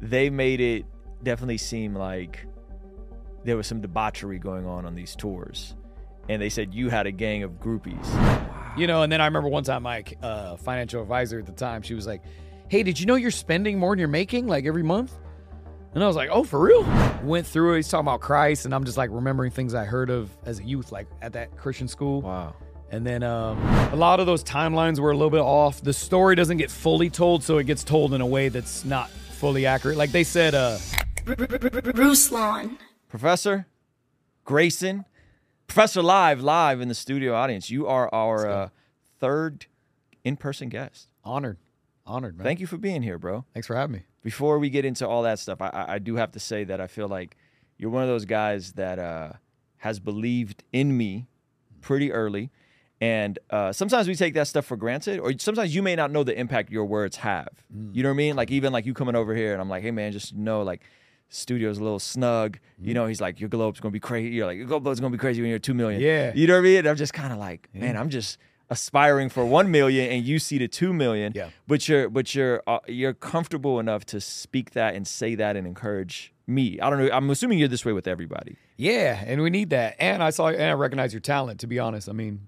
they made it definitely seem like there was some debauchery going on on these tours, and they said you had a gang of groupies. You know, and then I remember one time my uh, financial advisor at the time, she was like, "Hey, did you know you're spending more than you're making like every month?" And I was like, "Oh, for real?" Went through it. He's talking about Christ, and I'm just like remembering things I heard of as a youth, like at that Christian school. Wow. And then um, a lot of those timelines were a little bit off. The story doesn't get fully told, so it gets told in a way that's not fully accurate. Like they said, uh, Bruce Lawn. Professor Grayson, Professor Live, live in the studio audience. You are our uh, third in-person guest. honored, honored, man. Thank you for being here, bro. Thanks for having me. Before we get into all that stuff, I, I, I do have to say that I feel like you're one of those guys that uh, has believed in me pretty early. And uh, sometimes we take that stuff for granted, or sometimes you may not know the impact your words have. You know what I mean? Like even like you coming over here, and I'm like, hey man, just know like studio's a little snug. You know, he's like, your globe's gonna be crazy. You're like, your globe's gonna be crazy when you're two million. Yeah. You know what I mean? And I'm just kind of like, man, I'm just aspiring for one million, and you see the two million. Yeah. But you're but you're uh, you're comfortable enough to speak that and say that and encourage me. I don't know. I'm assuming you're this way with everybody. Yeah, and we need that. And I saw and I recognize your talent. To be honest, I mean,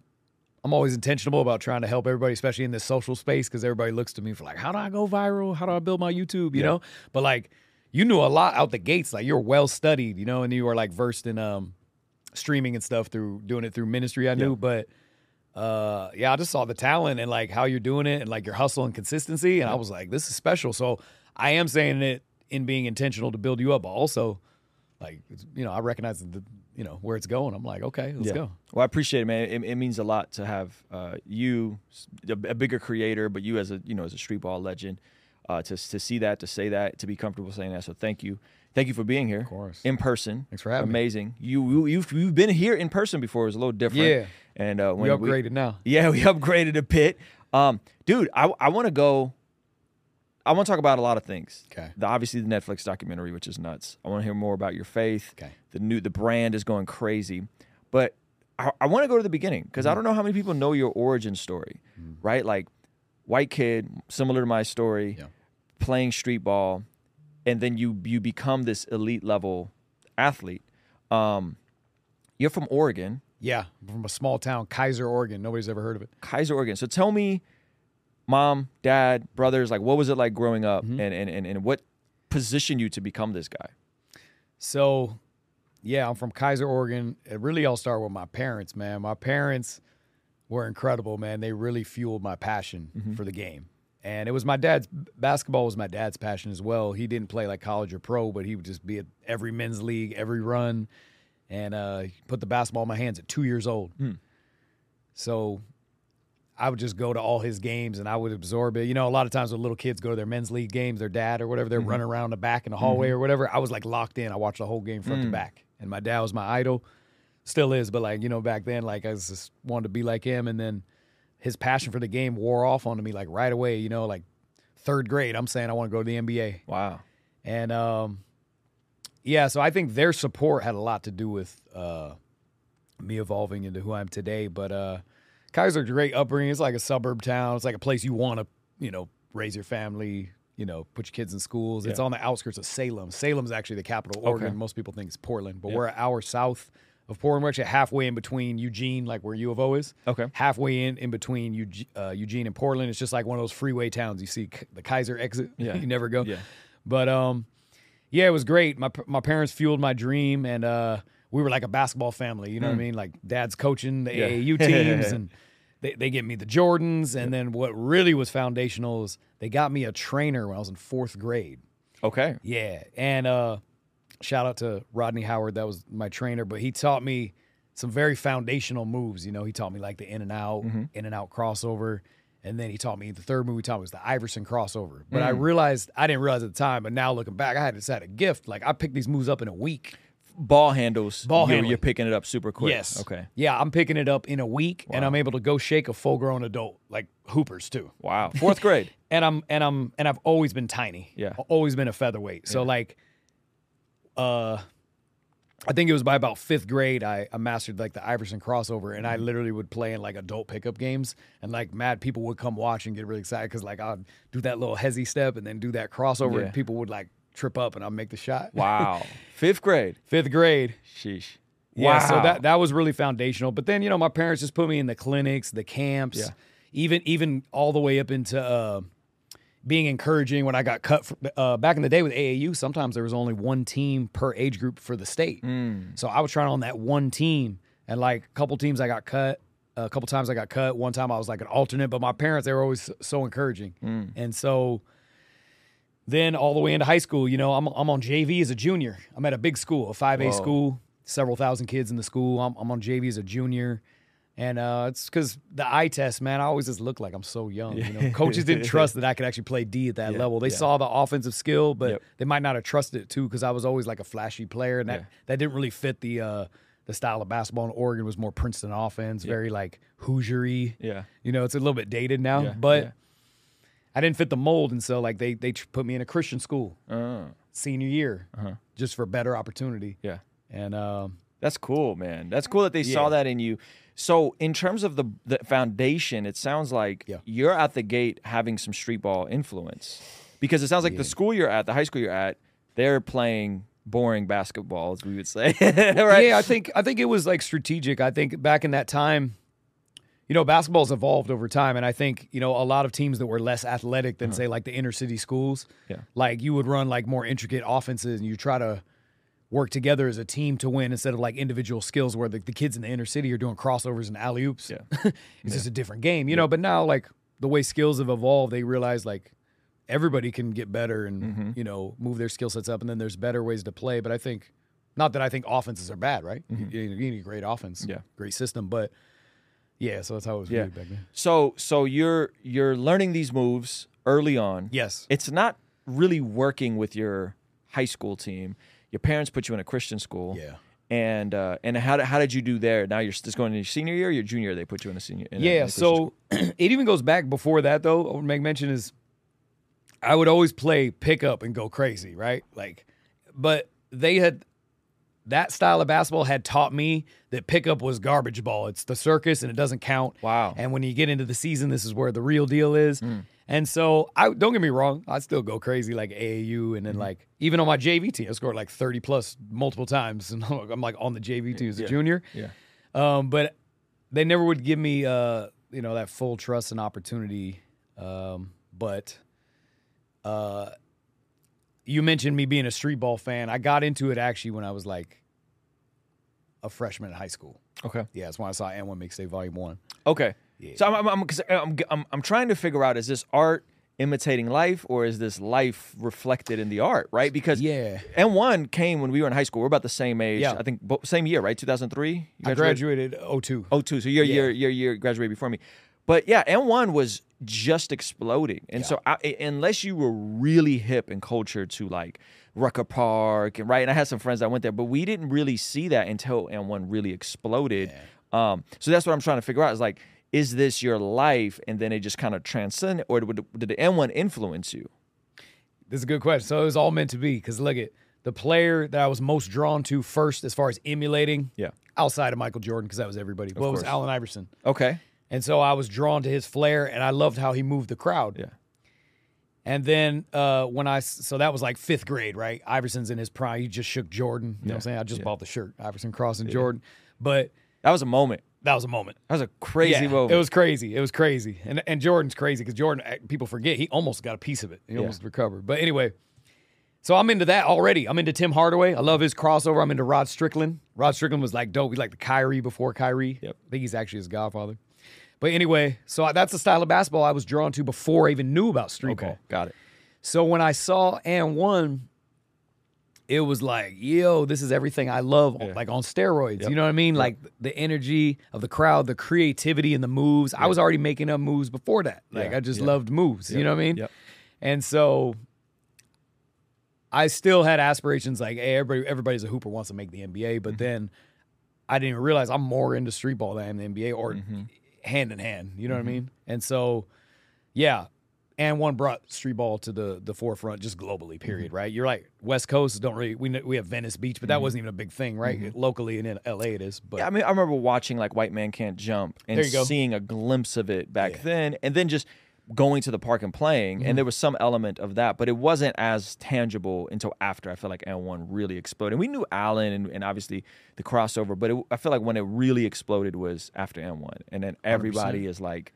I'm always intentional about trying to help everybody, especially in this social space, because everybody looks to me for like, how do I go viral? How do I build my YouTube? You know, but like, you knew a lot out the gates. Like you're well studied, you know, and you were like versed in um streaming and stuff through doing it through ministry. I knew, but. Uh yeah, I just saw the talent and like how you're doing it and like your hustle and consistency, and I was like, this is special. So I am saying it in being intentional to build you up, but also like you know, I recognize the you know where it's going. I'm like, okay, let's go. Well, I appreciate it, man. It, it means a lot to have uh, you, a, a bigger creator, but you as a you know as a street ball legend, uh, to to see that, to say that, to be comfortable saying that. So thank you, thank you for being here, of course. in person. Thanks for having me. Amazing. You you you've, you've been here in person before. It was a little different. Yeah. And uh, We upgraded now. Yeah, we upgraded a bit. Um, dude, I I want to go. I want to talk about a lot of things. Okay. The, obviously, the Netflix documentary, which is nuts. I want to hear more about your faith. Okay. The new the brand is going crazy, but I, I want to go to the beginning because Mm-hmm. I don't know how many people know your origin story, right? Like white kid, similar to my story, Yeah. playing street ball, and then you you become this elite level athlete. Um, you're from Oregon. Yeah, from a small town, Keizer, Oregon. Nobody's ever heard of it. Keizer, Oregon. So tell me, mom, dad, brothers, like what was it like growing up Mm-hmm. and, and, and, and what positioned you to become this guy? So, yeah, I'm from Keizer, Oregon. It really all started with my parents, man. My parents were incredible, man. They really fueled my passion Mm-hmm. for the game. And it was my dad's basketball was my dad's passion as well. He didn't play like college or pro, but he would just be at every men's league, every run, and uh, put the basketball in my hands at two years old. So I would just go to all his games and I would absorb it. You know, a lot of times when little kids go to their men's league games, their dad or whatever, they're running around the back in the hallway or whatever. I was like locked in. I watched the whole game front to back. And my dad was my idol. Still is, but like, you know, back then, like I was just wanted to be like him. And then his passion for the game wore off onto me like right away, you know, like third grade. I'm saying I want to go to the NBA. Wow. And um, yeah, so I think their support had a lot to do with uh, me evolving into who I am today. But uh, Keizer's a great upbringing. It's like a suburb town. It's like a place you want to, you know, raise your family. You know, put your kids in schools. It's on the outskirts of Salem. Salem's actually the capital of Oregon. Okay. Most people think it's Portland, but Yeah. we're an hour south of Portland. We're actually halfway in between Eugene, like where U of O is. Okay. Halfway in in between Eug- uh, Eugene and Portland. It's just like one of those freeway towns. You see the Kaiser exit. Yeah. you never go. Yeah. But um, yeah, it was great. My my parents fueled my dream, and uh, we were like a basketball family. You know what I mean? Like dad's coaching the Hmm. Yeah. AAU teams, and they they get me the Jordans. And then what really was foundational is they got me a trainer when I was in fourth grade. Okay. Yeah, and uh, shout out to Rodney Howard, that was my trainer, but he taught me some very foundational moves. You know, he taught me like the in and out, in and out crossover, and then he taught me the third move he taught me was the Iverson crossover. But I realized I didn't realize at the time, but now looking back, I had just had a gift. Like I picked these moves up in a week. Ball handles. Ball you're, handling. you're picking it up super quick. Yes. Okay. Yeah, I'm picking it up in a week, and I'm able to go shake a full grown adult like hoopers too. Wow. Fourth grade. and I'm and I'm and I've always been tiny. Yeah. I've always been a featherweight. So like, uh, I think it was by about fifth grade I, I mastered like the Iverson crossover, and I Mm-hmm. literally would play in like adult pickup games, and like mad people would come watch and get really excited because like I'd do that little hezzy step and then do that crossover, Yeah. and people would like trip up and I'll make the shot. Wow. Fifth grade. Fifth grade. Sheesh. Yeah, wow. so that that was really foundational. But then you know my parents just put me in the clinics, the camps, Yeah. even even all the way up into uh, being encouraging. When I got cut for, uh, back in the day with AAU, sometimes there was only one team per age group for the state. So I was trying on that one team, and like a couple teams I got cut. A couple times I got cut. One time I was like an alternate, but my parents they were always so encouraging, and so then all the way into high school, you know, I'm I'm on JV as a junior. I'm at a big school, a 5A Whoa. school, several thousand kids in the school. I'm, I'm on JV as a junior. And uh, it's because the eye test, man, I always just look like I'm so young. You know, coaches didn't trust that I could actually play D at that Yeah, level. They yeah. saw the offensive skill, but Yep. they might not have trusted it too because I was always like a flashy player, and that Yeah. that didn't really fit the uh, the style of basketball in Oregon. Was more Princeton offense, very like Hoosiery. Yeah. You know, it's a little bit dated now, but. I didn't fit the mold, and so like they they put me in a Christian school Uh, senior year Uh-huh. just for better opportunity. yeah. And um, That's cool, man. That's cool that they saw that in you. So, in terms of the the foundation, it sounds like Yeah. you're at the gate having some street ball influence, because it sounds like the school you're at, the high school you're at, they're playing boring basketball, as we would say, right? yeah, I think I think it was like strategic. I think back in that time, you know, basketball's evolved over time, and I think you know a lot of teams that were less athletic than say like the inner city schools, Yeah. like you would run like more intricate offenses, and you try to work together as a team to win instead of like individual skills where the, the kids in the inner city are doing crossovers and alley oops. Yeah. it's just a different game, you know. But now like the way skills have evolved, they realize like everybody can get better and Mm-hmm. you know move their skill sets up, and then there's better ways to play. But I think not that I think offenses are bad, right? You, you need a great offense, Mm-hmm. Yeah. great system, but yeah, so that's how it was Yeah. viewed back then. So, so you're you're learning these moves early on. Yes. It's not really working with your high school team. Your parents put you in a Christian school. Yeah. And uh, and how did, how did you do there? Now you're just going into your senior year, or your junior. year, They put you in a senior. In a- a Yeah, school? so it even goes back before that though. I would make mention is I would always play pickup and go crazy, right? Like, but they had that style of basketball had taught me that pickup was garbage ball. It's the circus and it doesn't count. Wow. And when you get into the season, this is where the real deal is. And so I don't get me wrong, I still go crazy like AAU and then like even on my JV team, I scored like 30 plus multiple times. And I'm like on the JV team as a Yeah. junior. yeah. Um, but they never would give me, uh, you know, that full trust and opportunity. Um, but uh, you mentioned me being a street ball fan. I got into it actually when I was like a freshman in high school. Okay. Yeah, that's when I saw AND1 Mixtape Volume One. Okay. Yeah. So I'm I'm, I'm, I'm I'm I'm trying to figure out is this art imitating life or is this life reflected in the art, right? Because Yeah. AND1 came when we were in high school. We're about the same age. Yeah. I think bo- same year, right? 2003. You I graduated 02. Oh, two. So your Yeah. year, your year graduated before me. But yeah, AND1 was just exploding, and so I, unless you were really hip and cultured to like Rucker Park and right, and I had some friends that went there, but we didn't really see that until AND1 really exploded. Um, so that's what I'm trying to figure out is like, is this your life, and then it just kind of transcend, or did, did the AND1 influence you? This is a good question. So it was all meant to be because look at the player that I was most drawn to first, as far as emulating. Yeah. Outside of Michael Jordan, because that was everybody. Well, it was. Allen Iverson. Okay. And so I was drawn to his flair and I loved how he moved the crowd. Yeah. And then uh, when I, so that was like fifth grade, right? Iverson's in his prime. He just shook Jordan. You know what I'm saying? I just bought the shirt, Iverson crossing Jordan. But That was a moment. that was a moment. That was a crazy Yeah, moment. It was crazy. It was crazy. And and Jordan's crazy because Jordan, eh, people forget, he almost got a piece of it. He almost recovered. But anyway, so I'm into that already. I'm into Tim Hardaway. I love his crossover. I'm into Rod Strickland. Rod Strickland was like dope. He's like the Kyrie before Kyrie. Yep. I think he's actually his godfather. But anyway, so that's the style of basketball I was drawn to before I even knew about street okay. ball. Got it. So when I saw and one, it was like, yo, this is everything I love, like on steroids. You know what I mean? Like the energy of the crowd, the creativity and the moves. I was already making up moves before that. Like Yeah, I just yeah. loved moves. You know what I mean? Yep. And so I still had aspirations like, hey, everybody, everybody's a hooper wants to make the NBA, but mm-hmm. then I didn't even realize I'm more into street ball than I am the NBA or mm-hmm. Hand in hand. You know what I mean? Mm-hmm. And so, yeah. And one brought street ball to the the forefront just globally. Mm-hmm. Period. Right? You're like West Coast don't really we we have Venice Beach, but that mm-hmm. wasn't even a big thing, right? Locally and in LA it is. But Yeah, I mean, I remember watching like White Man Can't Jump and There you go. seeing a glimpse of it back Yeah. then, and then just going to the park and playing, Mm-hmm. and there was some element of that, but it wasn't as tangible until after I feel like AND1 really exploded. And we knew Allen and, and obviously the crossover, but it, I feel like when it really exploded was after AND1, and then everybody is like.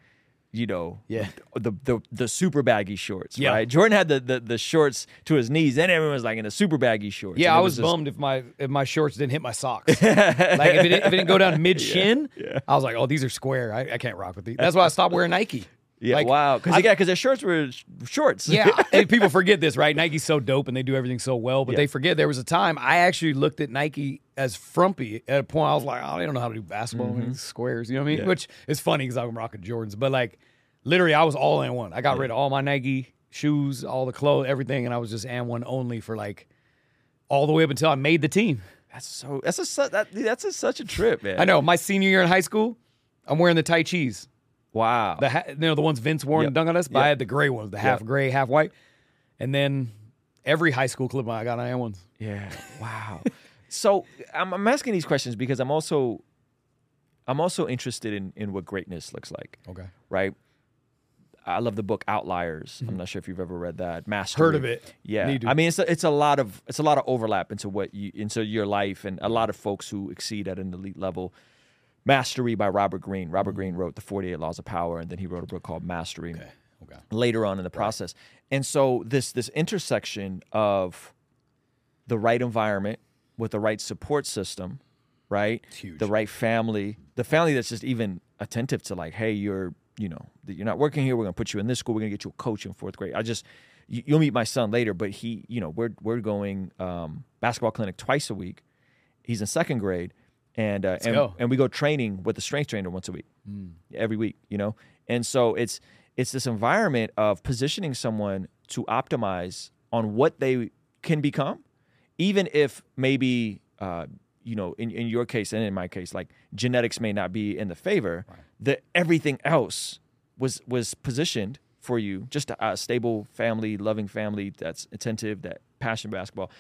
You know, Yeah. the the the super baggy shorts, Yeah. right? Jordan had the, the the shorts to his knees, then everyone was like in the super baggy shorts. Yeah, I was, just- bummed if my if my shorts didn't hit my socks. like if it, didn't, if it didn't go down mid shin, I was like, oh, these are square. I, I can't rock with these. That's why I stopped wearing Nike. Yeah, Like, wow, because yeah, because their shorts were sh- shorts. Yeah, and people forget this, right? Nike's so dope and they do everything so well, but Yeah. they forget there was a time I actually looked at Nike as frumpy at a point. I was like, oh, they don't know how to do basketball and squares, you know what I mean? Mm-hmm. Yeah. Which is funny because I'm rocking Jordans, but like literally, I was all in one. I got rid of all my Nike shoes, all the clothes, everything, and I was just and one only for like all the way up until I made the team. that's so that's a su- that, that's a, such a trip, man. I know my senior year in high school, I'm wearing the tight cheese. Wow. The ha- you know the ones Vince wore Yep. and dunk on us, but Yep. I had the gray ones, the half Yep. gray, half white, and then every high school clip I got on ones. Yeah. Wow. so I'm, I'm asking these questions because I'm also I'm also interested in in what greatness looks like. Okay. Right. I love the book Outliers. I'm mm-hmm. not sure if you've ever read that. Mastery. Heard of it. Yeah. Need to. I mean, it's a, it's a lot of it's a lot of overlap into what you into your life and a lot of folks who exceed at an elite level. Mastery by Robert Greene. Robert Greene wrote the 48 Laws of Power, and then he wrote a book called Mastery Okay. Okay. later on in the process. And so this this intersection of the right environment with the right support system, right? It's huge. The right family, the family that's just even attentive to like, hey, you're you know you're not working here. We're gonna put you in this school. We're gonna get you a coach in fourth grade. I just you, you'll meet my son later, but he you know we're we're going um, basketball clinic twice a week. He's in second grade. And uh, and, go. And we go training with the strength trainer once a week, every week, you know. And so it's it's this environment of positioning someone to optimize on what they can become, even if maybe uh, you know in, in your case and in my case, like genetics may not be in the favor. That everything else was was positioned for you, just a, a stable family, loving family that's attentive, that passion basketball.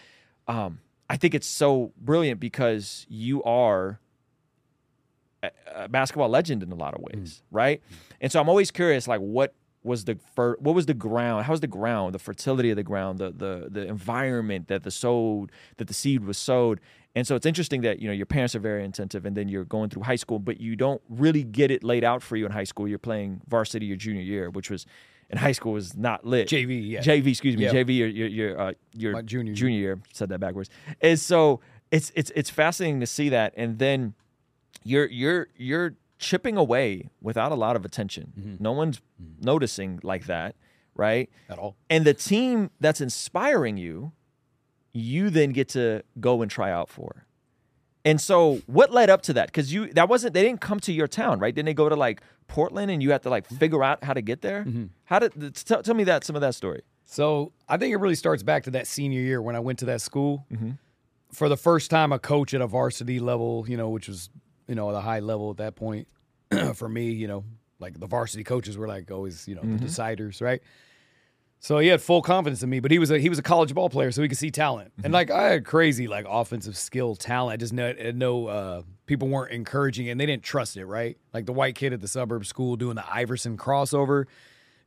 Um, I think it's so brilliant because you are a, basketball legend in a lot of hmm. ways, right? And so I'm always curious, like, what was the fir- what was the ground? How was the ground? The fertility of the ground, the the the environment that the sowed that the seed was sowed. And so it's interesting that you know your parents are very attentive, and then you're going through high school, but you don't really get it laid out for you in high school. You're playing varsity your junior year, which was in high school was not lit. JV, yeah. JV, excuse me, Yeah. JV, your your your, uh, your My junior year. junior year. Said that backwards. And so it's it's it's fascinating to see that, and then you're you're you're chipping away without a lot of attention. Mm-hmm. No one's noticing like that, right? At all. And the team that's inspiring you, you then get to go and try out for. And so, what led up to that? Because you that wasn't they didn't come to your town, right? Didn't they go to like Portland and you had to like figure out how to get there? Mm-hmm. How did tell, tell me that some of that story? So I think it really starts back to that senior year when I went to that school. Mm-hmm. For the first time, a coach at a varsity level, you know, which was, you know, the high level at that point for me, you know, like the varsity coaches were like always, you know, Mm-hmm. the deciders, right? So he had full confidence in me, but he was a he was a college ball player, so he could see talent. Mm-hmm. And like I had crazy like offensive skill talent. I just know, know uh, people weren't encouraging it and they didn't trust it, right? Like the white kid at the suburb school doing the Iverson crossover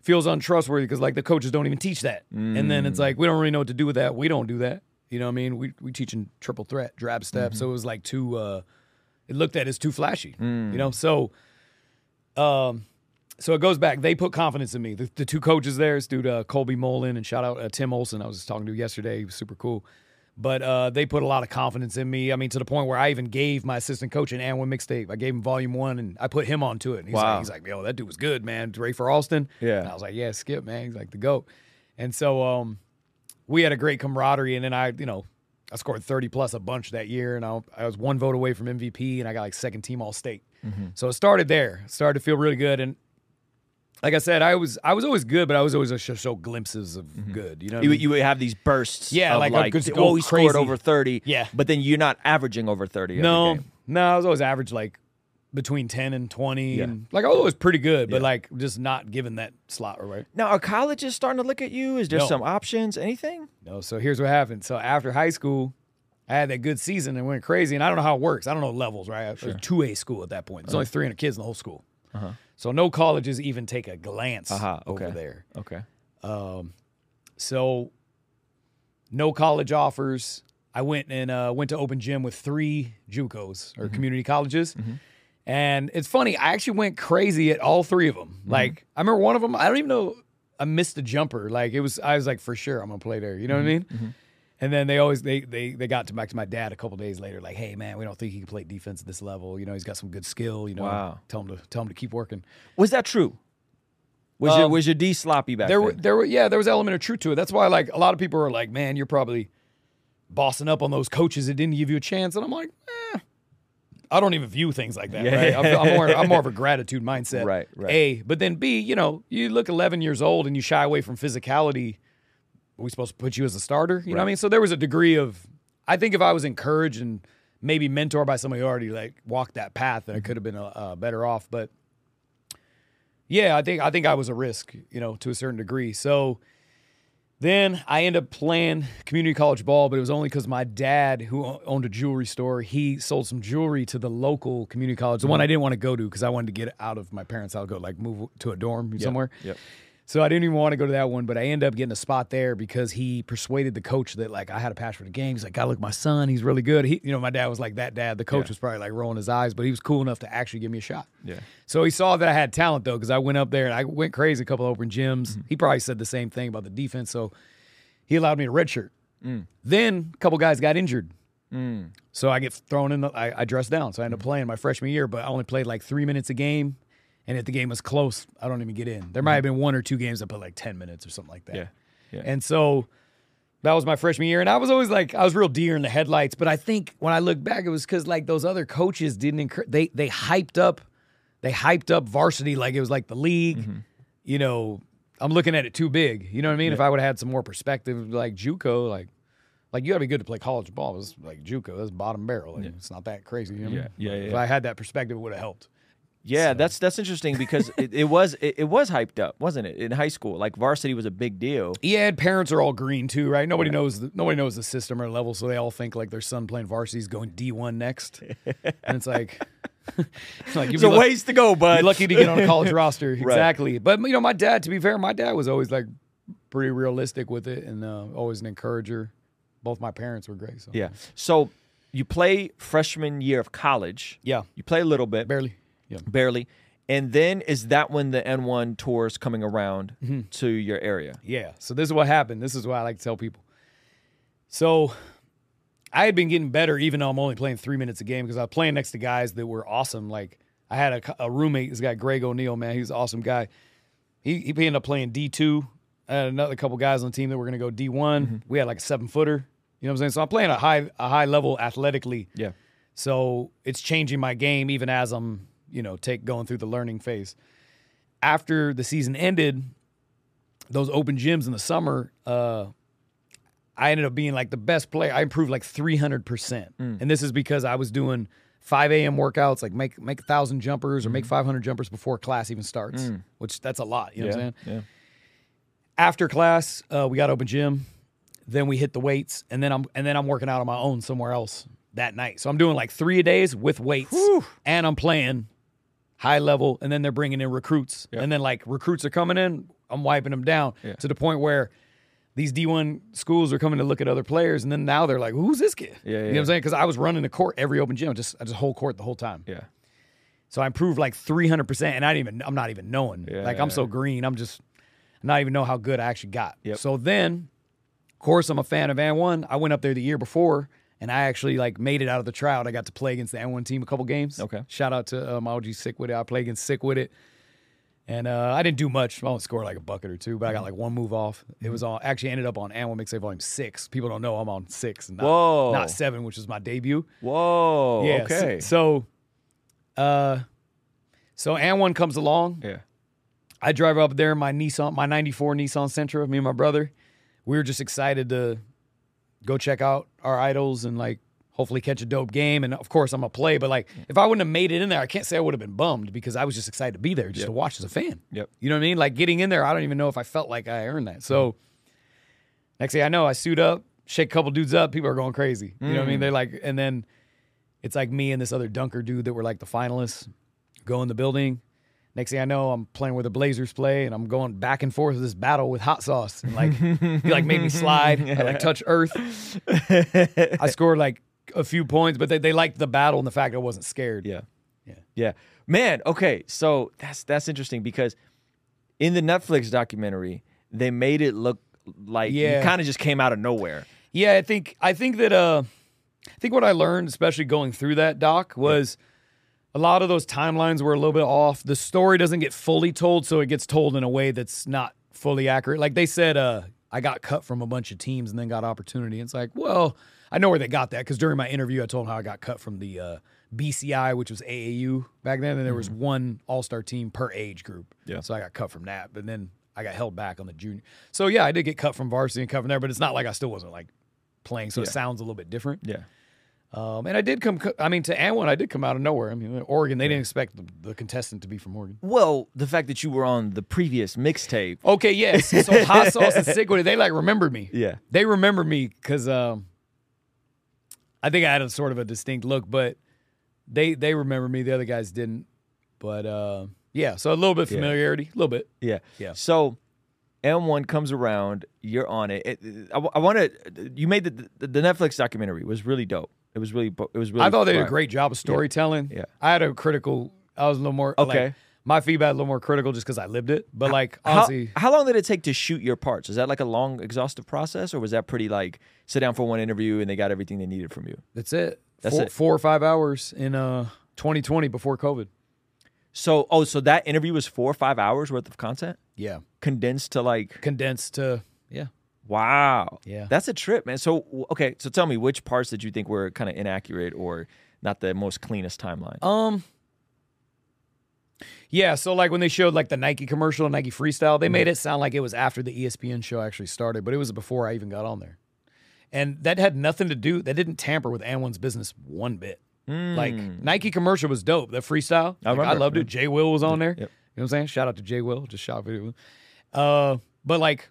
feels untrustworthy because like the coaches don't even teach that. And then it's like we don't really know what to do with that. We don't do that. You know what I mean? We we teaching triple threat, drab step. So it was like too uh it looked at as too flashy. You know? So um so it goes back. They put confidence in me. The, the two coaches there, this dude uh, Colby Molin and shout out uh, Tim Olson. I was just talking to yesterday. He was super cool. But uh, they put a lot of confidence in me. I mean, to the point where I even gave my assistant coach an and one mixtape. I gave him volume one and I put him onto it. And he's Wow. like, he's like, yo, that dude was good, man. Rafer Alston. Yeah. And I was like, yeah, Skip, man. He's like the goat. And so um, we had a great camaraderie. And then I, you know, I scored 30 plus a bunch that year. And I, I was one vote away from MVP and I got like second team all state. So it started there. It started to feel really good. And like I said, I was I was always good, but I was always just show, show glimpses of mm-hmm. good. You know, what I You, mean? you would have these bursts. Yeah, of like, like, oh, go he scored over thirty. Yeah. but then you're not averaging over thirty. no, no, I was always average like between ten and twenty, Yeah. and like I was always pretty good, but Yeah. like just not given that slot right. Now, are colleges starting to look at you? Is there No. some options? Anything? No, so here's what happened. So after high school, I had that good season and went crazy, and I don't know how it works. I don't know levels, right? It was two A school at that point. There's only uh-huh. 300 kids in the whole school. Uh-huh. So no colleges even take a glance Uh-huh, over there. Okay. Um, so no college offers. I went and uh, went to open gym with three JUCOs or mm-hmm. community colleges. Mm-hmm. And it's funny, I actually went crazy at all three of them. Mm-hmm. Like I remember one of them, I don't even know, I missed a jumper. Like it was, I was like, for sure, I'm gonna play there. You know what I mean? And then they always they they they got to back to my dad a couple days later, like, hey man, we don't think he can play defense at this level. You know, he's got some good skill. You know, Wow. tell him to tell him to keep working. Was that true? Was your Um, was your D sloppy back there then? were there were yeah there was element of truth to it that's why like a lot of people are like man you're probably bossing up on those coaches that didn't give you a chance and i'm like eh, i don't even view things like that Yeah. right I'm, I'm more i'm more of a gratitude mindset Right, right. a but then b you know you look 11 years old and you shy away from physicality we supposed to put you as a starter you know what i mean so there was a degree of i think if i was encouraged and maybe mentored by somebody who already like walked that path then i Mm-hmm. could have been uh, uh, better off but yeah, I think I think I was a risk, you know, to a certain degree. So then I end up playing community college ball, but it was only because my dad, who owned a jewelry store, he sold some jewelry to the local community college, the one I didn't want to go to because I wanted to get out of my parents' house, go like move to a dorm somewhere. Yep. So I didn't even want to go to that one, but I ended up getting a spot there because he persuaded the coach that like I had a passion for the game. He's like, "God, look, my son, he's really good." He, you know, my dad was like that dad. The coach Yeah. was probably like rolling his eyes, but he was cool enough to actually give me a shot. Yeah. So he saw that I had talent though, because I went up there and I went crazy a couple open gyms. Mm-hmm. He probably said the same thing about the defense, so he allowed me to redshirt. Mm. Then a couple guys got injured. So I get thrown in. The, I, I dressed down, so I end up Mm-hmm. playing my freshman year, but I only played like three minutes a game. And if the game was close, I don't even get in. There might have been one or two games I put like ten minutes or something like that. Mm-hmm. Yeah. Yeah. And so that was my freshman year, and I was always like, I was real deer in the headlights. But I think when I look back, it was because like those other coaches didn't encourage. They they hyped up, they hyped up varsity like it was like the league. Mm-hmm. You know, I'm looking at it too big. You know what I mean? If I would have had some more perspective, like JUCO, like. Like you got to be good to play college ball. It's like JUCO, that's bottom barrel. Like, It's not that crazy. You know mean? Yeah, yeah, If. I had that perspective, it would have helped. Yeah, that's that's interesting because it, it was it, it was hyped up, wasn't it? In high school, like varsity was a big deal. Yeah, and parents are all green too, right? Nobody knows the, nobody knows the system or level, so they all think like their son playing varsity is going D one next, and it's like, it's like It's a luck- ways to go, bud. you're lucky to get on a college roster, exactly. But you know, my dad, to be fair, my dad was always like pretty realistic with it, and uh, always an encourager. Both my parents were great, so Yeah. So you play freshman year of college. yeah, You play a little bit, barely, yeah. barely, and then is that when the AND1 tours coming around Mm-hmm. to your area? Yeah. So this is what happened. This is what I like to tell people. So I had been getting better, even though I'm only playing three minutes a game, because I was playing next to guys that were awesome. Like I had a, a roommate, this guy Greg O'Neill, man, he's an awesome guy. He he ended up playing D two. I had another couple guys on the team that were going to go D one. We had like a seven footer. You know what I'm saying? So I'm playing a high a high level athletically. Yeah. So it's changing my game even as I'm, you know, take going through the learning phase. After the season ended, those open gyms in the summer, uh, I ended up being like the best player. I improved like 300%. And this is because I was doing 5 a.m. workouts, like make make a thousand jumpers or make 500 jumpers before class even starts, which that's a lot. You know what I'm saying? Yeah. after class, uh, we got open gym. Then we hit the weights, and then I'm and then I'm working out on my own somewhere else that night. So I'm doing like three a days with weights, and I'm playing high level. And then they're bringing in recruits, and then like recruits are coming in, I'm wiping them down to the point where these D1 schools are coming to look at other players, and then now they're like, "Who's this kid?" Yeah, you know yeah. what I'm saying? Because I was running the court every open gym, just I just whole court the whole time. Yeah. So I improved like 300%, and I didn't even, I'm not even knowing. Yeah, like I'm yeah, so green, I'm just not even know how good I actually got. Yep. So then, of course, I'm a fan of AND1. I went up there the year before, and I actually like made it out of the tryout. I got to play against the AND1 team a couple games. Okay. Shout out to uh, my OG Sick with it. I played against Sick with it. And uh, I didn't do much. I only scored like a bucket or two, but I got like one move off. It was on actually ended up on AND1 Mixtape Volume Six. People don't know I'm on six, not, Whoa. not seven, which is my debut. Whoa. Yeah. so- okay. So, uh, so and one comes along. yeah. I drive up there in my Nissan, my '94 Nissan Sentra. Me and my brother, we were just excited to go check out our idols and like hopefully catch a dope game. And of course, I'm gonna play. But like, if I wouldn't have made it in there, I can't say I would have been bummed because I was just excited to be there, just Yep. to watch as a fan. Yep. You know what I mean? Like getting in there, I don't even know if I felt like I earned that. So next thing I know, I suit up, shake a couple dudes up. People are going crazy. You know what I mean? Mm. They're like, and then it's like me and this other dunker dude that were like the finalists go in the building. Next thing I know, I'm playing where the Blazers play, and I'm going back and forth with this battle with hot sauce, and like he like made me slide, I like touch earth. I scored like a few points, but they, they liked the battle and the fact I wasn't scared. Yeah. Yeah. Yeah. Man, okay. So that's that's interesting because in the Netflix documentary, they made it look like Yeah. you kind of just came out of nowhere. Yeah, I think I think that uh I think what I learned, especially going through that doc, was a lot of those timelines were a little bit off. The story doesn't get fully told, so it gets told in a way that's not fully accurate. Like they said, uh, I got cut from a bunch of teams and then got opportunity. It's like, well, I know where they got that because during my interview, I told them how I got cut from the uh, BCI, which was AAU back then, and there was one All Star team per age group. Yeah. So I got cut from that, but then I got held back on the junior. So yeah, I did get cut from varsity and cut from there, but it's not like I still wasn't like playing, so it sounds a little bit different. Yeah. Um, and I did come. I mean, to AND1, I did come out of nowhere. I mean, Oregon. They didn't expect the, the contestant to be from Oregon. Well, the fact that you were on the previous mixtape. Okay, yes. So hot sauce and sick with it. They like remembered me. Yeah. They remember me because um, I think I had a sort of a distinct look, but they they remember me. The other guys didn't. But uh, yeah, so a little bit Yeah. familiarity, a little bit. Yeah. Yeah. So AND1 comes around, you're on it. it I, want to you made the, the the Netflix documentary was really dope. It was really it was really I thought they did a great job of storytelling. Yeah. I had a critical. I was a little more like, Okay. my feedback a little more critical just because I lived it. But like How, honestly, how long did it take to shoot your parts? Is that like a long, exhaustive process, or was that pretty like sit down for one interview and they got everything they needed from you? That's it. That's four, it. four or five hours in uh 2020 before COVID. So, oh, so that interview was four or five hours worth of content Yeah. condensed to like, Condensed to yeah. Wow, Yeah. that's a trip, man. So, okay, so tell me which parts did you think were kind of inaccurate or not the most cleanest timeline? Um Yeah, so like when they showed like the Nike commercial, Nike Freestyle, they made it sound like it was after the ESPN show actually started, but it was before I even got on there. And that had nothing to do, that didn't tamper with AND1's business one bit. Like Nike commercial was dope. The freestyle. I like, I, loved it. Jay Will was on there. Yep. You know what I'm saying? Shout out to Jay Will. Just shout out video. Uh, but like,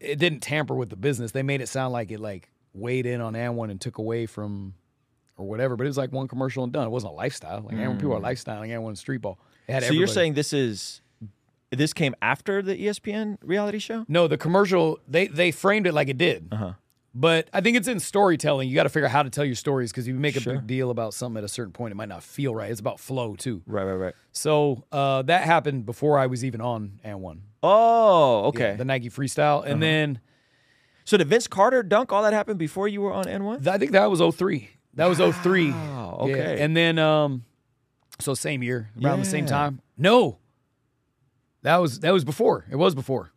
it didn't tamper with the business. They made it sound like it like weighed in on AND1 and took away from or whatever. But it was like one commercial and done. It wasn't a lifestyle. Like AND1, people are lifestyling AND1 street ball. So you're saying this is this came after the ESPN reality show? no? The commercial they they framed it like it did. Uh-huh. But I think it's in storytelling. You got to figure out how to tell your stories because if you make a Sure. big deal about something at a certain point, it might not feel right. It's about flow too. Right, right, right. So uh, that happened before I was even on and one. Oh, okay. the Nike freestyle, and then so the Vince Carter dunk, all that happened before you were on AND1? th- I think that was 03. That was 03. Wow, Yeah. okay. And then um, so same year, around the same time. No, that was that was before. It was before.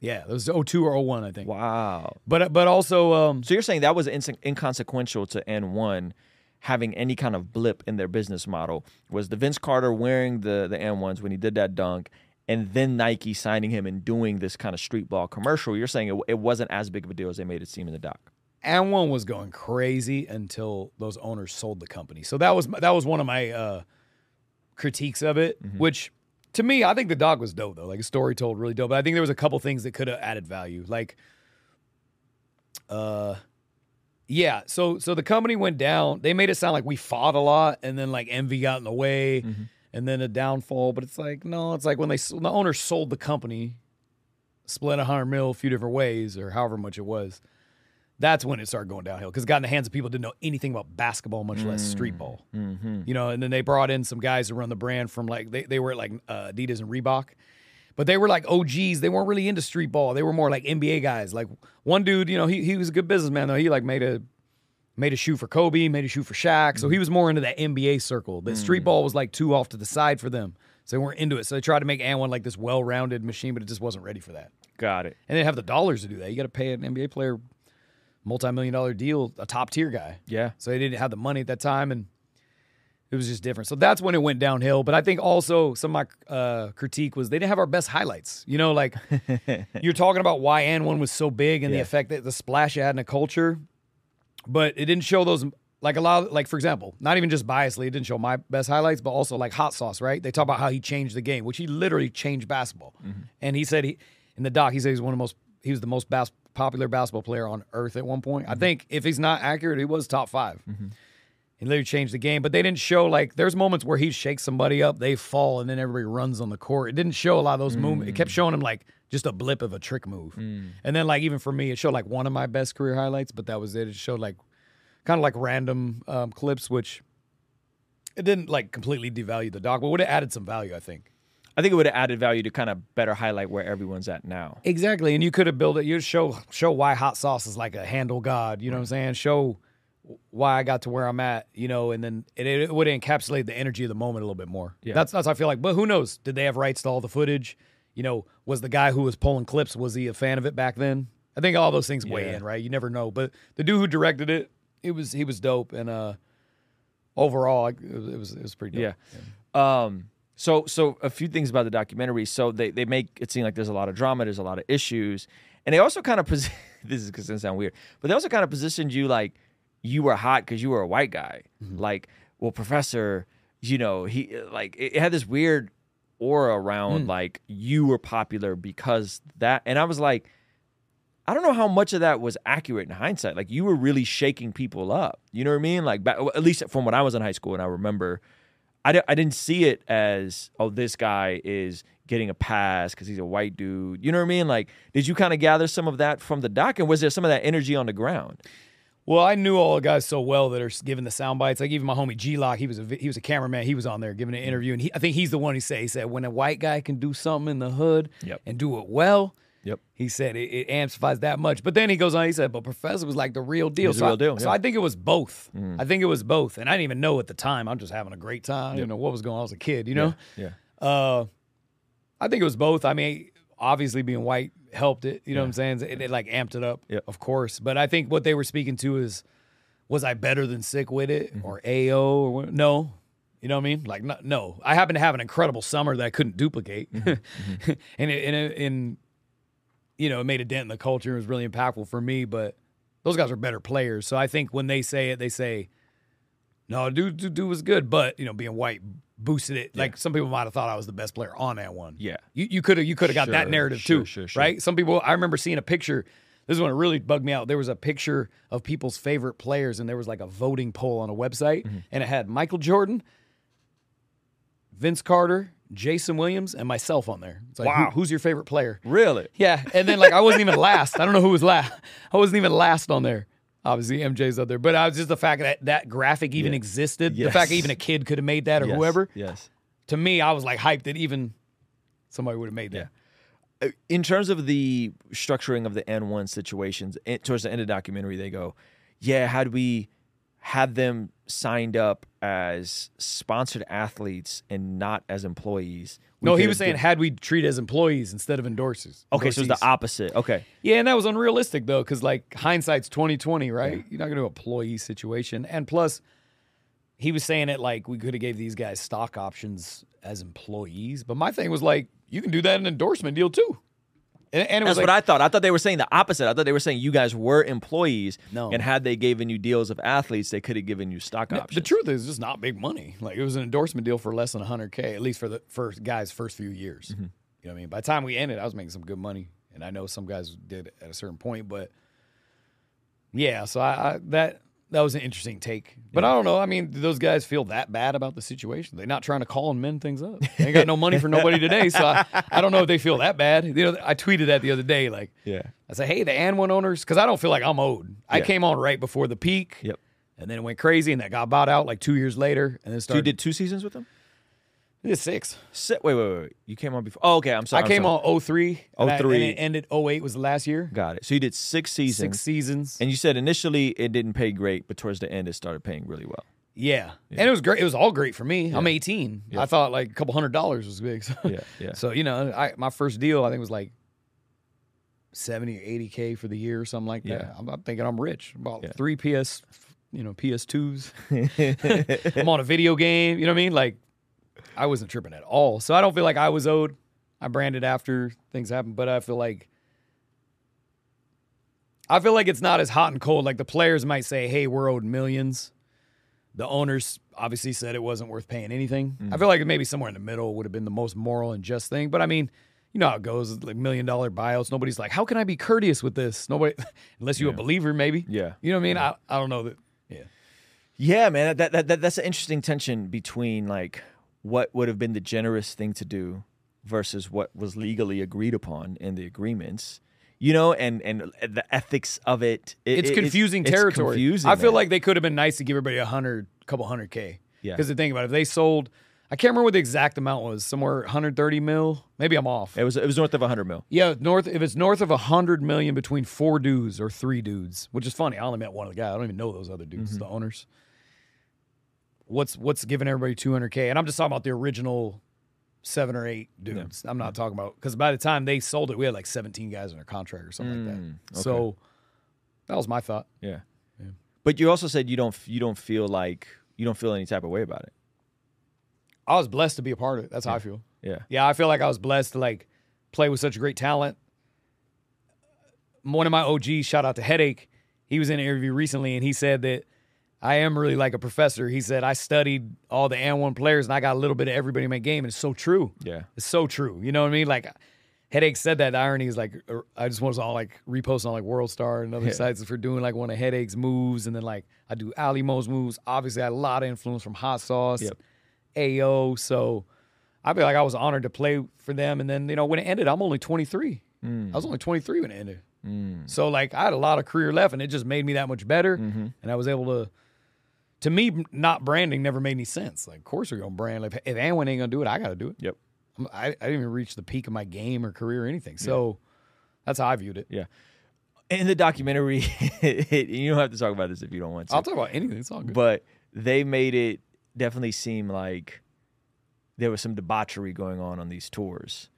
Yeah, it was 02 or 01, I think. Wow. But but also um, So you're saying that was inse- inconsequential to AND1 having any kind of blip in their business model was the Vince Carter wearing the the AND1s when he did that dunk and then Nike signing him and doing this kind of street ball commercial. You're saying it, it wasn't as big of a deal as they made it seem in the doc. AND1 was going crazy until those owners sold the company. So that was that was one of my uh, critiques of it. Which to me, I think the dog was dope though. Like a story told really dope. But I think there was a couple things that could have added value. Like, uh, yeah. So so the company went down. They made it sound like we fought a lot, and then like envy got in the way, and then a downfall. But it's like no, it's like when they when the owner sold the company, split a hundred mil a few different ways, or however much it was that's when it started going downhill because it got in the hands of people who didn't know anything about basketball, much less street ball. Mm-hmm. You know, and then they brought in some guys to run the brand from like they, they were at like uh, Adidas and Reebok, but they were like OGs. They weren't really into street ball. They were more like NBA guys. Like one dude, you know, he he was a good businessman though. He like made a made a shoe for Kobe, made a shoe for Shaq. So he was more into that NBA circle. The street ball was like too off to the side for them. So they weren't into it. So they tried to make AND1 like this well-rounded machine, but it just wasn't ready for that Got it. and they have the dollars to do that. You got to pay an NBA player multi-million dollar deal, a top tier guy. Yeah. So they didn't have the money at that time, and it was just different. So that's when it went downhill. But I think also some of my uh, critique was they didn't have our best highlights. You know, like you're talking about why and one was so big and the effect that the splash it had in a culture, but it didn't show those. Like a lot, of, like for example, not even just biasly, it didn't show my best highlights, but also like hot sauce, right? They talk about how he changed the game, which he literally changed basketball. And he said he in the doc, he said he's one of the most he was the most bas- popular basketball player on earth at one point. I mm-hmm. think if he's not accurate, he was top 5 mm-hmm. He literally changed the game, but they didn't show like there's moments where he shakes somebody up, they fall, and then everybody runs on the court. It didn't show a lot of those movements. It kept mm. showing him like just a blip of a trick move, mm. and then like even for me, it showed like one of my best career highlights, but that was it. It showed like kind of like random um, clips, which it didn't like completely devalue the doc, but would have added some value, I think. I think it would have added value to kind of better highlight where everyone's at now. Exactly, and you could have built it. You show show why hot sauce is like a handle god. You know what I'm saying? Show why I got to where I'm at. You know, and then it, it would encapsulate the energy of the moment a little bit more. Yeah. That's that's how I feel like. But who knows? Did they have rights to all the footage? You know, was the guy who was pulling clips was he a fan of it back then? I think all those things weigh Yeah. in, right? You never know. But the dude who directed it, it was he was dope, and uh overall, it was it was, pretty dope. Yeah. Um. So so a few things about the documentary. So they they make it seem like there's a lot of drama, there's a lot of issues, and they also kind of pos- this is gonna sound weird, but they also kind of positioned you like you were hot because you were a white guy. Mm-hmm. Like, well, professor, you know, he like it, had this weird aura around mm. like you were popular because that, and I was like. I don't know how much of that was accurate in hindsight. Like you were really shaking people up. You know what I mean? Like back, at least from when I was in high school and I remember, I, I didn't see it as oh this guy is getting a pass because he's a white dude. You know what I mean? Like did you kind of gather some of that from the doc and was there some of that energy on the ground? Well, I knew all the guys so well that are giving the sound bites. Like even my homie G Lock, he was a he was a cameraman. He was on there giving an interview, and he, I think he's the one who said he said when a white guy can do something in the hood Yep. and do it well. Yep. He said it, it amplifies that much. But then he goes on. He said, "But Professor was like the real deal." was the so real I, deal, So yeah. Mm. I think it was both. I think it was both, and I didn't even know at the time. I'm just having a great time. I didn't know what was going on. I was a kid, you know. Yeah. Uh, I think it was both. I mean, obviously being white helped it. You know what I'm saying? It, it like amped it up, Yep. of course. But I think what they were speaking to is, was I better than Sick with it Mm-hmm. or AO or what? no? You know what I mean? Like no, no. I happen to have an incredible summer that I couldn't duplicate, Mm-hmm. and it, and and you know it made a dent in the culture. It was really impactful for me. But those guys are better players, so I think when they say it, they say. No, dude, dude, dude was good, but you know, being white boosted it. Like some people might have thought I was the best player on that one. Yeah. You you could have you could have got that narrative sure, too, sure. right? Some people I remember seeing a picture. This is when it really bugged me out. There was a picture of people's favorite players, and there was like a voting poll on a website, Mm-hmm. and it had Michael Jordan, Vince Carter, Jason Williams, and myself on there. It's like, who- Wow. who's your favorite player? Really? Yeah, and then like I wasn't even last. I don't know who was last. I wasn't even last on there. Obviously, MJ's up there, but I was just the fact that that graphic even Yeah. existed. The fact that even a kid could have made that or Yes, whoever. Yes. To me, I was like hyped that even somebody would have made that. Uh, in terms of the structuring of the AND1 situations, towards the end of the documentary, they go, yeah, had we had them signed up as sponsored athletes and not as employees? No, he was saying had we treat as employees instead of endorsers. okay, so it's the opposite. Okay. Yeah, and that was unrealistic though, because like hindsight's twenty twenty, right? You're not going to do employee situation, and plus, he was saying it like we could have gave these guys stock options as employees, but my thing was like you can do that in an endorsement deal too, and, and it That's was like, what I thought. I thought they were saying the opposite. I thought they were saying you guys were employees, No. and had they given you deals of athletes, they could have given you stock options. The truth is, it's not big money. Like it was an endorsement deal for less than 100k, at least for the first guys' first few years. Mm-hmm. You know what I mean? By the time we ended, I was making some good money, and I know some guys did at a certain point, but yeah. So I, I that that was an interesting take. But I don't know. I mean, do those guys feel that bad about the situation? They're not trying to call and mend things up. They ain't got no money for nobody today, so I, I don't know if they feel that bad. You know, I tweeted that the other day, like. Yeah. I said, hey, the and one owners, because I don't feel like I'm owed. I Yeah. came on right before the peak. Yep. And then it went crazy, and that got bought out like two years later, and then So you did two seasons with them? Did six. Si- wait, wait, wait, wait. You came on before. Oh, okay. I'm sorry. I I'm came sorry. on 03. and I- 03. And it oh ended 08 was the last year. Got it. So you did six seasons. Six seasons. And you said initially it didn't pay great, but towards the end it started paying really well. yeah. And it was great. It was all great for me. I'm 18. I thought like a couple hundred dollars was big. So, Yeah, yeah. so you know, I, my first deal, I think was like 70 or 80K for the year or something like that. Yeah. I'm, I'm thinking I'm rich. About Yeah. three PS, you know, PS2s. I'm on a video game. You know what I mean? Like, I wasn't tripping at all. So I don't feel like I was owed. I branded after things happened, but I feel like I feel like it's not as hot and cold. Like the players might say, "Hey, we're owed millions. The owners obviously said it wasn't worth paying anything. Mm. I feel like maybe somewhere in the middle would have been the most moral and just thing. But I mean, you know how it goes, like million dollar buyouts. Nobody's like, "How can I be courteous with this?" Nobody, unless you're a believer, maybe. Yeah. You know what I mean? I, I don't know that. Yeah. Yeah, man, that, that, that that's an interesting tension between like what would have been the generous thing to do versus what was legally agreed upon in the agreements. You know, and and the ethics of it. it- It's confusing it's territory. confusing, I feel man. like they could have been nice to give everybody a hundred, couple hundred k. Yeah. Because the thing about it, if they sold, I can't remember what the exact amount was. Somewhere 130 mil. Maybe I'm off. it was it was north of hundred mil. Yeah, north. If it's north of 100 million between four dudes or three dudes, which is funny. I only met one of the guys. I don't even know those other dudes, Mm-hmm. the owners. What's what's giving everybody 200k? And I'm just talking about the original seven or eight dudes. I'm not talking about because by the time they sold it, we had like 17 guys under contract or something like Mm, that. So that was my thought. Yeah. But you also said you don't you don't feel like you don't feel any type of way about it. I was blessed to be a part of it. That's how I feel. Yeah. Yeah, I feel like I was blessed to like play with such great talent. One of my OGs, shout out to Headache, he was in an interview recently and he said that I am really like a professor. He said I studied all the AND1 players and I got a little bit of everybody in my game, and it's so true. Yeah. It's so true. You know what I mean? Like Headache said that. The irony is like er, I just was all like reposting on like World Star and other Yeah. sites for doing like one of Headache's moves, and then like I do Alimoe's moves. Obviously, I had a lot of influence from Hot Sauce, Yep. AO. So I feel like I was honored to play for them. And then you know when it ended, I'm only 23. Hmm. I was only 23 when it ended. Hmm. So like I had a lot of career left, and it just made me that much better. Mm-hmm. And I was able to. To me, not branding never made any sense. Like, of course, we're gonna brand. Like, if anyone ain't gonna do it, I gotta do it. Yep. I'm- I, I didn't even reach the peak of my game or career or anything. So that's how I viewed it. Yeah. In the documentary, you don't have to talk about this if you don't want to. I'll talk about anything. It's all good. but they made it definitely seem like there was some debauchery going on on these tours,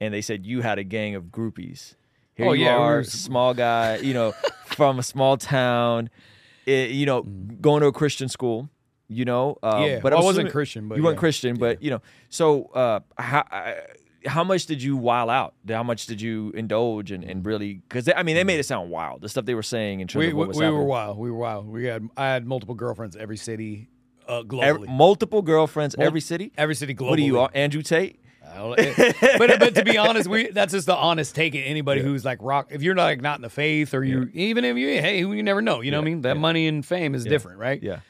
and they said you had a gang of groupies. Here Oh, you yeah, we are, were- small guy, you know, from a small town, eh, you know, going to a Christian school, you know. Um, Mm. Yeah, but well, I'm wasn't Christian, but you weren't. Christian, but you know. So, uh, how how much did you while out? How much did you indulge and, and really? Because I mean, they made it sound wild. The stuff they were saying in terms we of what we, we were wild. We were wild. We had I had multiple girlfriends every city, uh, globally. Every, multiple girlfriends, Mul- every city. every city globally. What are you, Andrew Tate? Don't- eh, but but to be honest, we that's just the honest take. It anybody who's like rock. If you're not like not in the faith, or you even if you hey, who you never know. You know what I mean? That money and fame is different, right? Yeah,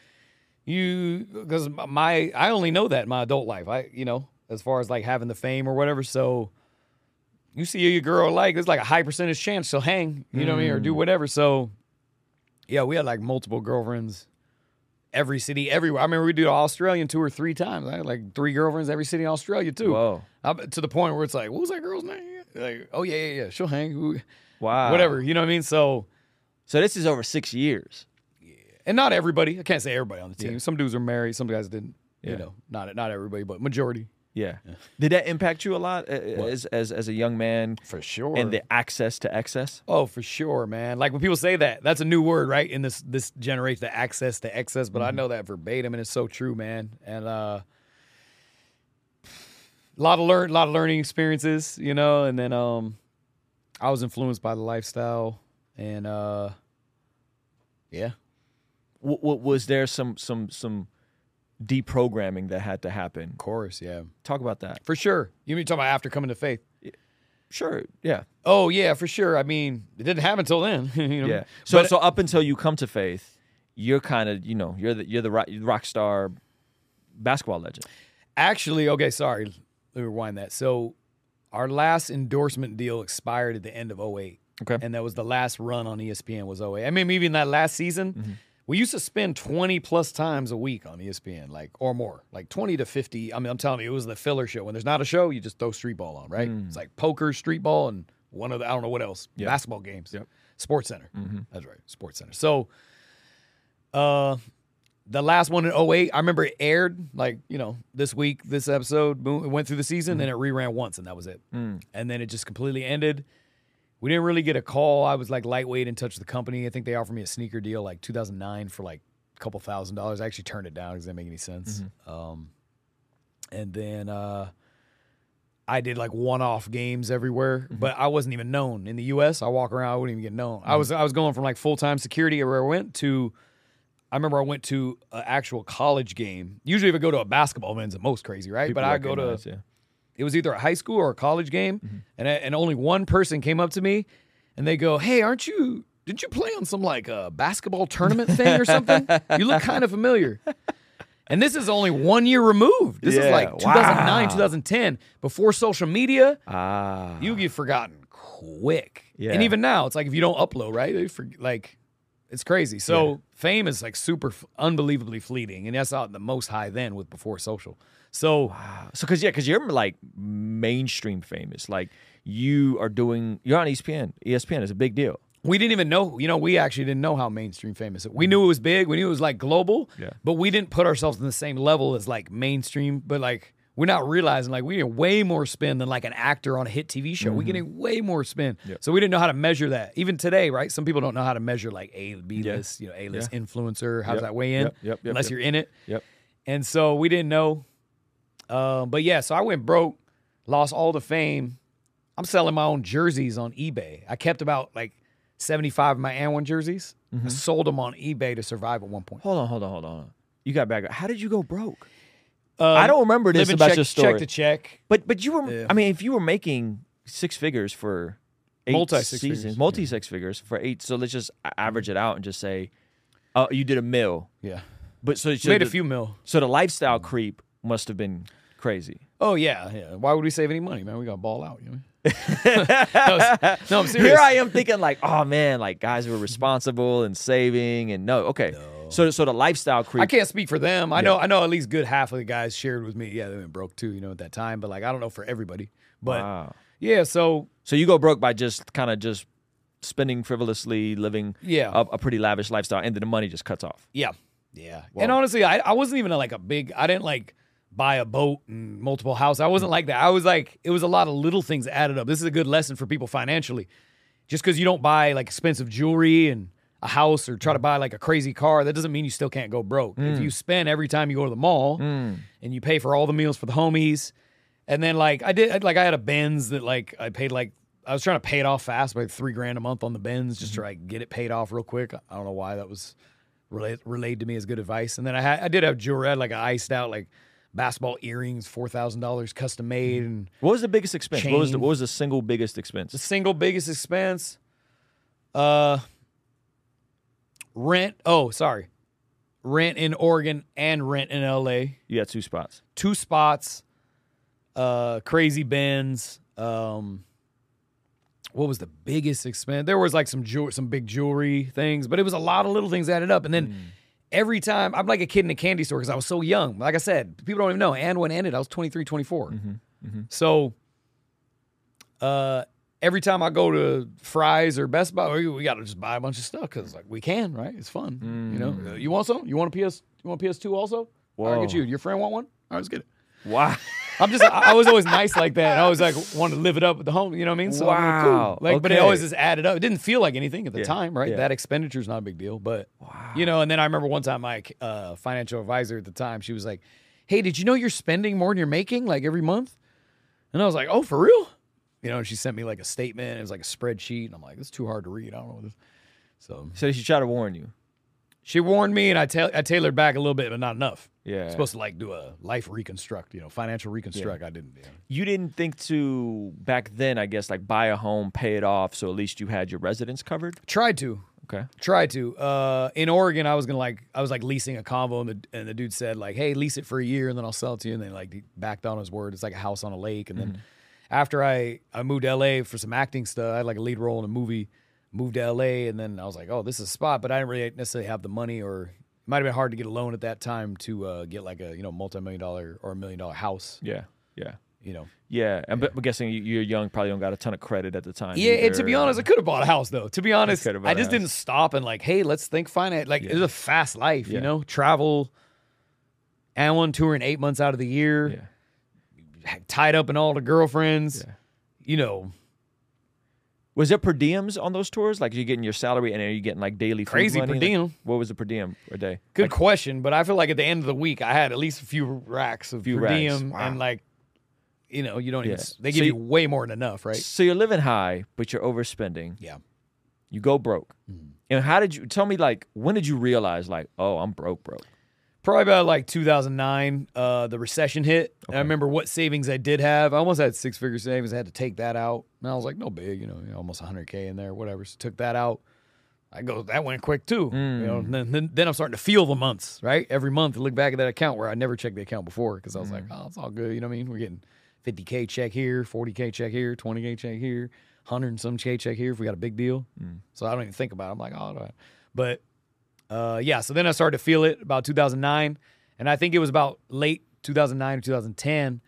you because my I only know that in my adult life. I you know as far as like having the fame or whatever. So you see your girl like it's like a high percentage chance she'll hang. You know what I mean or do mm. whatever. So yeah, we had like multiple girlfriends. Every city, everywhere. I remember we did an Australian tour three times. I had like three girlfriends every city in Australia too. Whoa. I'm- to the point where it's like, what was that girl's name? Like, oh yeah, yeah, yeah, she'll hang. Wow. Whatever. You know what I mean? So So this is over six years. and not everybody. I can't say everybody on the team. Some dudes are married. Some guys didn't. Yeah. You know, not not everybody, but majority Yeah. Did that impact you a lot uh, as as as a young man for sure. and the access to excess? oh, for sure, man. Like when people say that, that's a new word, right? In this this generation, the access to excess. But I know that verbatim, and it's so true, man. And uh, a lot of learn, a lot of learning experiences, you know. And then um, I was influenced by the lifestyle, and uh, yeah, W- w- was there some some some deprogramming that had to happen? of course, yeah, Talk about that. for sure. You mean talking about after coming to faith? Sure. Yeah. Oh yeah, for sure. I mean, it didn't happen until then. you know? Yeah. So But- so up until you come to faith, you're kind of you know you're the you're the rock, rock star basketball legend. actually, okay, sorry. Let me rewind that. So, our last endorsement deal expired at the end of 08. Okay. And that was the last run on ESPN was 08. I mean, even that last season, Mm-hmm. We used to spend 20 plus times a week on ESPN, like or more, like 20 to 50. I mean, I'm telling you, it was the filler show. When there's not a show, you just throw street ball on, right? It's like poker, street ball, and one of the I don't know what else. Mm. Yep. Basketball games. Yep. Sports Center. That's right. Sports Center. So uh the last one in 08, I remember it aired like, you know, this week, this episode, boom, it went through the season, then it reran once and that was it. And then it just completely ended. We didn't really get a call. I was like lightweight in touch with the company. I think they offered me a sneaker deal like 2009 for like a couple thousand dollars. I actually turned it down because it didn't make any sense. Um, and then uh, I did like one-off games everywhere, but I wasn't even known in the U.S. I walk around, I wouldn't even get known. I was I was going from like full-time security everywhere I went to. I remember I went to an actual college game. Usually, if I go to a basketball event, it's the most crazy, right? People but I go to yeah. It was either a high school or a college game, Mm-hmm. and I, and only one person came up to me, and they go, "Hey, aren't you didn't you play on some like uh, basketball tournament thing or something? you look kind of familiar. And this is only one year removed. This is like 2009, wow. 2010, before social media. Ah. You get forgotten quick. Yeah. And even now, it's like if you don't upload, right? They like, it's crazy. So fame is like super, f- unbelievably fleeting, and that's out the most high then with before social. So So, cause yeah, cause you're like mainstream famous. Like you are doing, you're on ESPN. ESPN is a big deal. we didn't even know. You know, we actually didn't know how mainstream famous. It. We knew it was big. We knew it was like global. Yeah. But we didn't put ourselves in the same level as like mainstream. But like we're not realizing like we get way more spin than like an actor on a hit TV show. We're mm-hmm. getting way more spin. So we didn't know how to measure that. Even today, right? Some people don't know how to measure like A, B list, you know, A list influencer. How does Yep. that weigh in? Yep, Unless you're in it. Yep. And so we didn't know. Um, but yeah, so I went broke, lost all the fame. I'm selling my own jerseys on eBay. I kept about like 75 of my AND1 jerseys. Mm-hmm. I sold them on eBay to survive at one point. Hold on, hold on, hold on. You got back. How did you go broke? Um, I don't remember this about check, your story. Check to check. But but you were. Yeah. I mean, if you were making six figures for eight Multi six seasons, multi six figures for eight. So let's just average it out and just say, uh, you did a mill. Yeah. But so, so Made a few mil. So the lifestyle creep must have been crazy. Oh yeah, yeah. Why would we save any money, man? We got to ball out. You know? no, no, I'm serious. Here I am thinking like, oh man, like guys were responsible and saving and no, okay. So so the lifestyle creep. I can't speak for them. I know I know at least good half of the guys shared with me. Yeah, they went broke too, you know, at that time. But like I don't know for everybody. But Wow. yeah, so So you go broke by just kind of just spending frivolously, living Yeah. a, a pretty lavish lifestyle, and then the money just cuts off. Yeah. Yeah. And honestly, I, I wasn't even like a big, I didn't like buy a boat and multiple houses. I wasn't like that. I was like, it was a lot of little things added up. This is a good lesson for people financially. Just because you don't buy like expensive jewelry and a house or try to buy like a crazy car, that doesn't mean you still can't go broke. If mm. you spend every time you go to the mall mm. and you pay for all the meals for the homies, and then like I did, like I had a Benz that like I paid like I was trying to pay it off fast, like three grand a month on the Benz, just to mm-hmm. like get it paid off real quick. I don't know why that was relayed, relayed to me as good advice. And then I had I did have jewelry, I had like an iced out like basketball earrings, four thousand dollars custom made, and What was the biggest expense? What was the, what was the single biggest expense? the single biggest expense, uh, rent. Oh, sorry, rent in Oregon and rent in LA. You had two spots. two spots, uh, crazy bins. Um, what was the biggest expense? There was like some jewel, some big jewelry things, but it was a lot of little things added up. And then every time, I'm like a kid in a candy store because I was so young. Like I said, people don't even know. And when it ended, I was 23, 24. So, uh, every time I go to Fry's or Best Buy, we, we got to just buy a bunch of stuff because like we can, right? It's fun. You know, Uh, you want some? You want a PS? You want a PS2 also? All right, get Whoa. you. Your friend want one? All right, let's get it. Wow. I'm just, I I was always nice like that. I was like, wanted to live it up with the home, you know what I mean? So Wow, cool. Like, but it always just added up. It didn't feel like anything at the Yeah, time, right? yeah. That expenditure is not a big deal, but you know. And then I remember one time my uh, financial advisor at the time, she was like, "Hey, did you know you're spending more than you're making like every month?" And I was like, "Oh, for real?" You know, and she sent me like a statement. It was like a spreadsheet, and I'm like, "It's too hard to read. I don't know what this." So So she tried to warn you. she warned me, and I, ta- I tailored back a little bit, but not enough. Yeah. supposed to like do a life reconstruct, you know, financial reconstruct. I didn't. Yeah. You didn't think to back then, I guess, like buy a home, pay it off, so at least you had your residence covered. Tried to. Okay. Tried to. Uh, in Oregon, I was gonna like I was like leasing a convo, and the and the dude said like, "Hey, lease it for a year, and then I'll sell it to you." And then like he backed on his word. It's like a house on a lake. And then after I I moved to LA for some acting stuff, I had like a lead role in a movie. Moved to LA, and then I was like, "Oh, this is a spot," but I didn't really necessarily have the money, or might have been hard to get a loan at that time to uh, get like a you know multi million dollar or a million dollar house. Yeah. Yeah. You know. Yeah. I'm, I'm guessing you- you're young, probably don't got a ton of credit at the time. Yeah, and to be honest, I could have bought a house though. To be honest, I, I just didn't stop and like, hey, let's think finance. Like, it's a fast life, Yeah. you know, travel. And one touring eight months out of the year, Yeah. tied up in all the girlfriends. Yeah. You know, Was there per diems on those tours? Like you're getting your salary and are you're getting like daily food Crazy money? per Like, diem. what was the per diem a day? good question, but I feel like at the end of the week, I had at least a few racks of Few per racks. diem, Wow. and like, you know, you don't even. Yeah. s- They So give you- you way more than enough, right? So you're living high, but you're overspending. Yeah. You go broke. Mm. And how did you tell me like when did you realize like, oh, I'm broke, broke? Probably about like 2009, uh, the recession hit. And I remember what savings I did have. I almost had six figure savings. I had to take that out. And I was like, no big, you know, you know, almost 100K in there, whatever. So took that out. I go, that went quick too. You know, mm. then, then then I'm starting to feel the months, right? Every month, I look back at that account where I never checked the account before because I was like, mm. oh, it's all good. You know what I mean? We're getting 50k check here, 40k check here, 20k check here, 100 and some k check here if we got a big deal. Mm. So I don't even think about it. I'm like, oh, all right. but uh, yeah. So then I started to feel it about 2009, and I think it was about late 2009 or 2010.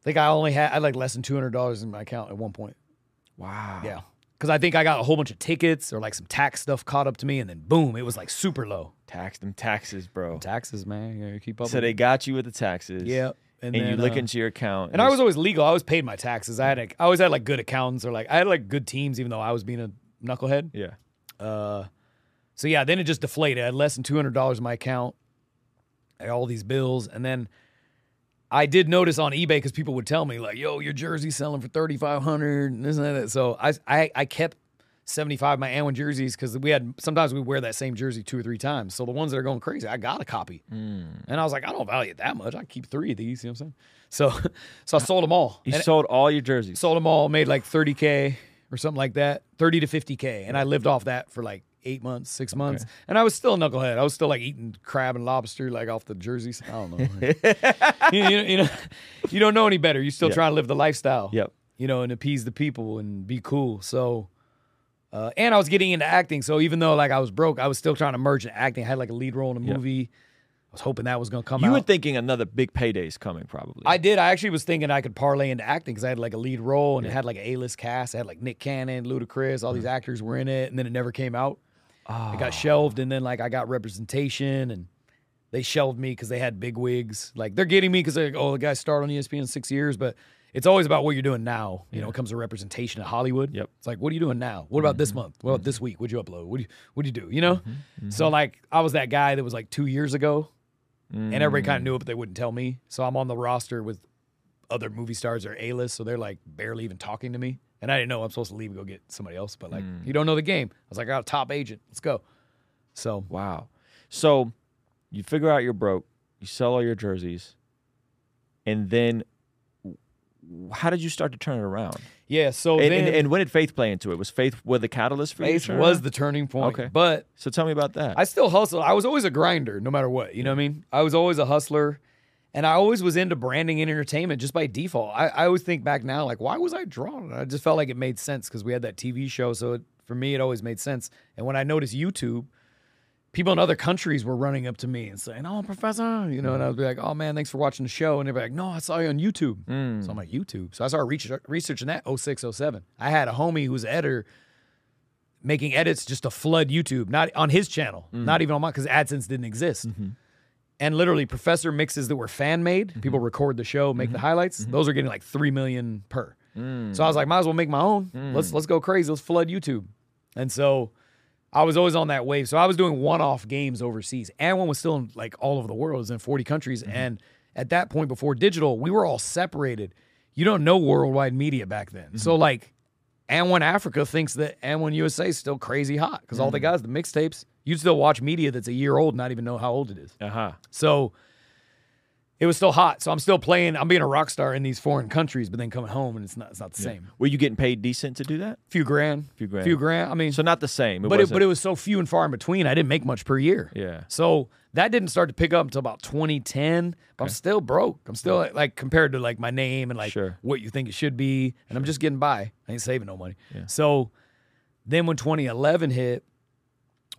I think I only had I had like less than two hundred dollars in my account at one point. Wow. Yeah. Because I think I got a whole bunch of tickets or like some tax stuff caught up to me, and then boom, it was like super low. Tax them taxes, bro. Taxes, man. You keep up. So with they got you with the taxes. Yep. And, then, you look uh, into your account. And I was always legal. I always paid my taxes. I had like, I always had like good accountants or like I had like good teams, even though I was being a knucklehead. Yeah. Uh, so yeah, then it just deflated. I had less than two hundred dollars in my account. All these bills, and then I did notice on eBay because people would tell me like, "Yo, your jersey's selling for thirty five hundred and this and that." So I I, I kept seventy five my AND1 jerseys because we had sometimes we wear that same jersey two or three times. So the ones that are going crazy, I got a copy, hmm. and I was like, I don't value it that much. I keep three of these. You know what I'm saying? So so I sold them all. You And- sold all your jerseys. sold them all, made like 30K or something like that, 30 to 50K. And I lived off that for like eight months, six months. And I was still a knucklehead. I was still like eating crab and lobster like off the jerseys. I don't know. you, you, you know, you don't know any better. You're still Yeah. trying to live the lifestyle. Yep. You know, and appease the people and be cool. So, uh, and I was getting into acting. So even though like I was broke, I was still trying to merge into acting. I had like a lead role in a Yep. movie. I was hoping that was going to come out. you out. were thinking another big payday is coming, probably. I did. I actually was thinking I could parlay into acting because I had like a lead role and it had like an A-list cast. I had like Nick Cannon, Ludacris, all these actors were in it, and then it never came out. It got ah. shelved, and then like I got representation, and they shelved me because they had big wigs. Like they're getting me because like, oh, the guy started on ESPN in six years, but it's always about what you're doing now. You know, it comes to representation in Hollywood. Yep. It's like, what are you doing now? What about this mm-hmm. month? What about this mm-hmm. week? What'd you upload? What do you what do you do? You know? Mm-hmm. So like I was that guy that was like two years ago and everybody kind of mm. knew it, but they wouldn't tell me. So I'm on the roster with other movie stars or A-list, so they're like barely even talking to me. And I didn't know I'm supposed to leave and go get somebody else, but like mm. you don't know the game. I was like, I got a top agent. Let's go. So Wow. So you figure out you're broke, you sell all your jerseys, and then how did you start to turn it around? yeah, so And, then and, and when did faith play into it? Was faith with the catalyst for you? Faith was the turning point. Okay. But So tell me about that. I still hustle. I was always a grinder, no matter what. You know what I mean? I was always a hustler. And I always was into branding and entertainment just by default. I, I always think back now, like, why was I drawn? I just felt like it made sense because we had that TV show. So it, for me, it always made sense. And when I noticed YouTube, people in other countries were running up to me and saying, "Oh, professor," you know, and I would be like, "Oh man, thanks for watching the show." And they'd be like, "No, I saw you on YouTube." Mm. So I'm like, "YouTube." So I started research, researching that 06, 07. I had a homie who was an editor making edits just to flood YouTube, not on his channel, mm-hmm. not even on mine, because AdSense didn't exist. Mm-hmm. And literally, professor mixes that were fan made. Mm-hmm. People record the show, make the mm-hmm. highlights. Mm-hmm. Those are getting like three million per. Mm. So I was like, might as well make my own. Mm. Let's let's go crazy. Let's flood YouTube. And so I was always on that wave. So I was doing one-off games overseas. AND1 was still in like all over the world. It was in 40 countries. And at that point, before digital, we were all separated. You don't know worldwide media back then. So like and when Africa thinks that and when USA is still crazy hot because all the guys, the mixtapes, you'd still watch media that's a year old, not even know how old it is. Uh huh. So it was still hot. So I'm still playing. I'm being a rock star in these foreign countries, but then coming home and it's not. It's not the same. Were you getting paid decent to do that? Few grand. Few grand. Few grand. I mean, So not the same. It but it, but it was so few and far in between. I didn't make much per year. Yeah. So that didn't start to pick up until about 2010. But I'm still broke. I'm still like compared to like my name and like Sure. what you think it should be, and I'm just getting by. I ain't saving no money. Yeah. So then when 2011 hit,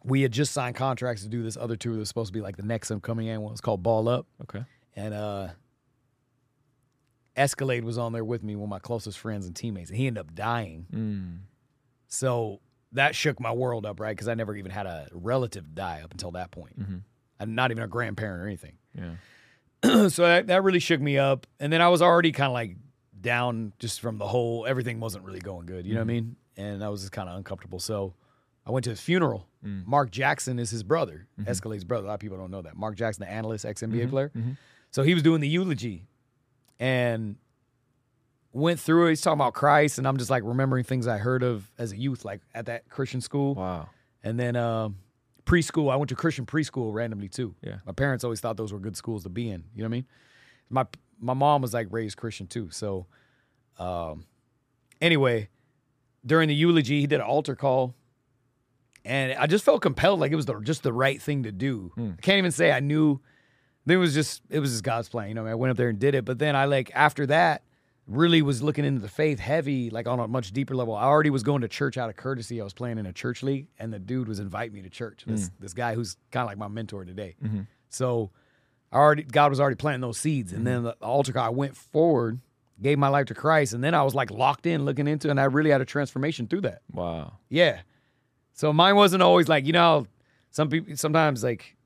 we had just signed contracts to do this other tour that was supposed to be like the next upcoming annual. It's called Ball Up, okay. And uh, Escalade was on there with me, one of my closest friends and teammates, and he ended up dying. Mm. So that shook my world up, right? Because I never even had a relative die up until that point. Mm-hmm. I'm not even a grandparent or anything. Yeah. so that, that really shook me up. And then I was already kind of like down just from the whole, everything wasn't really going good. You know what I mm-hmm. mean? And I was just kind of uncomfortable. So I went to his funeral. Mm. Mark Jackson is his brother, mm-hmm. Escalade's brother. A lot of people don't know that. Mark Jackson, the analyst, ex NBA player. So he was doing the eulogy and went through it. He's talking about Christ. And I'm just like remembering things I heard of as a youth, like at that Christian school. Wow. And then um, preschool, I went to Christian preschool randomly too. Yeah. My parents always thought those were good schools to be in. You know what I mean? My my mom was like raised Christian too. So um, anyway, during the eulogy, he did an altar call. and I just felt compelled, like it was the, just the right thing to do. Hmm. I can't even say I knew. It was just it was just God's plan. You know, I went up there and did it. But then I like after that really was looking into the faith heavy, like on a much deeper level. I already was going to church out of courtesy. I was playing in a church league, and the dude was inviting me to church. This Hmm. this guy who's kind of like my mentor today. Mm-hmm. So I already God was already planting those seeds, and then the altar call. I went forward, gave my life to Christ, and then I was like locked in, looking into, and I really had a transformation through that. Wow. Yeah. So mine wasn't always like, you know, some people sometimes like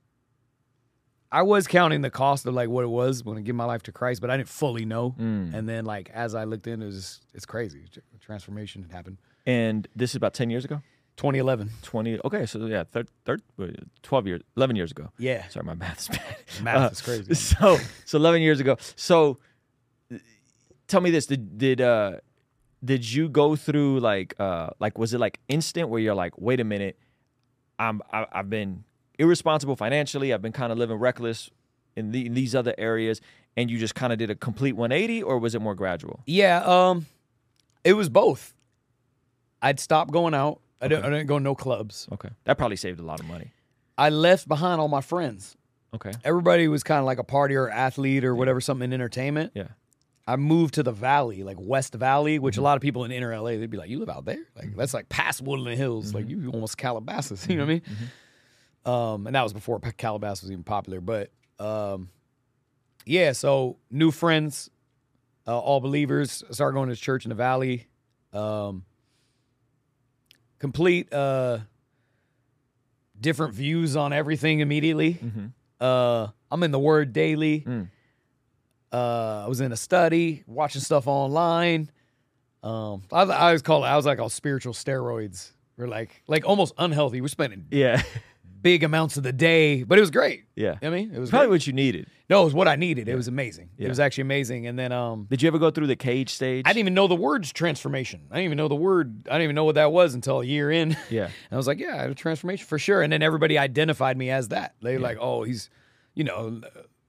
I was counting the cost of like what it was when I give my life to Christ, but I didn't fully know. Mm. And then like as I looked in, it was it's crazy. Transformation had happened. And this is about 10 years ago? 2011. 20. Okay, so yeah, third, third, uh, 12 years, 11 years ago. Yeah. Sorry, my math is bad. Math Uh, is crazy. So, so 11 years ago. So, tell me this: did did uh, did you go through like uh, like was it like instant where you're like, wait a minute, I'm I, I've been irresponsible financially. I've been kind of living reckless in, the, in these other areas, and you just kind of did a complete 180, or was it more gradual? Yeah, um it was both. I'd stopped going out. I, didn't, I didn't go to no clubs. Okay, that probably saved a lot of money. I left behind all my friends. Okay, Everybody was kind of like a party or athlete or whatever, something in entertainment. yeah, I moved to the valley, like West Valley, which Mm-hmm. a lot of people in inner LA, they'd be like, You live out there? Like, that's like past Woodland Hills. Mm-hmm. Like, you almost Calabasas. You know what I mean? Um, and that was before Calabasas was even popular. But um, yeah, so new friends, uh, all believers, started going to church in the valley. Um, complete uh, different views on everything immediately. Mm-hmm. Uh, I'm in the Word daily. Mm. Uh, I was in a study, watching stuff online. Um, I, I always call it. I was like on spiritual steroids. We're like, like almost unhealthy. We're spending yeah, big amounts of the day, but it was great. yeah. I mean, it was Probably great. what you needed. no, it was what I needed. It was amazing. Yeah. It was actually amazing. And then, um, Did you ever go through the cage stage? I didn't even know the word's transformation. I didn't even know the word. I didn't even know what that was until a year in. Yeah. And I was like, yeah, I had a transformation for sure. And then everybody identified me as that. They were like, oh, he's, you know,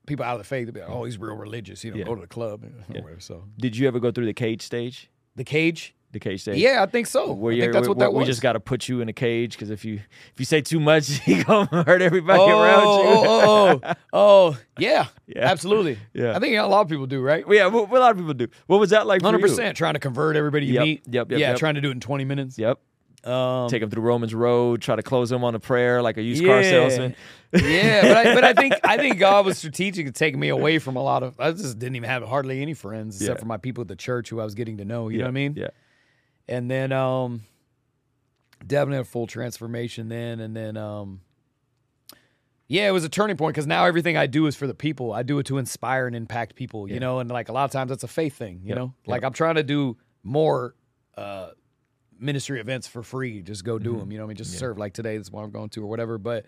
people out of the faith, they'd be like, oh, he's real religious. You know, Yeah. go to the club. or whatever. So Did you ever go through the cage stage? the cage. The cage stage. Yeah, I think so. Where I think that's what that we, was. We just got to put you in a cage because if you if you say too much, he gonna hurt everybody oh, around you. oh, oh, oh, oh, yeah, Yeah. absolutely. Yeah. I think a lot of people do, right? yeah, what a lot of people do. What was that like? Hundred percent trying to convert everybody you Yep, meet. yep, yep, yeah, yep. trying to do it in twenty minutes. Yep. Um, Take him through Romans Road. Try to close them on a prayer like a used car Yeah. salesman. yeah, but I, but I think I think God was strategic in taking me away from a lot of. I just didn't even have hardly any friends except Yeah. for my people at the church who I was getting to know. You know what I mean? Yeah. And then um, definitely a full transformation then, and then um, yeah, it was a turning point because now everything I do is for the people. I do it to inspire and impact people. You Yeah. know, and like a lot of times that's a faith thing. You Yep, know, like yep. I'm trying to do more. Uh, ministry events for free just go do Mm-hmm. them you know what i mean just serve like today this is what i'm going to or whatever but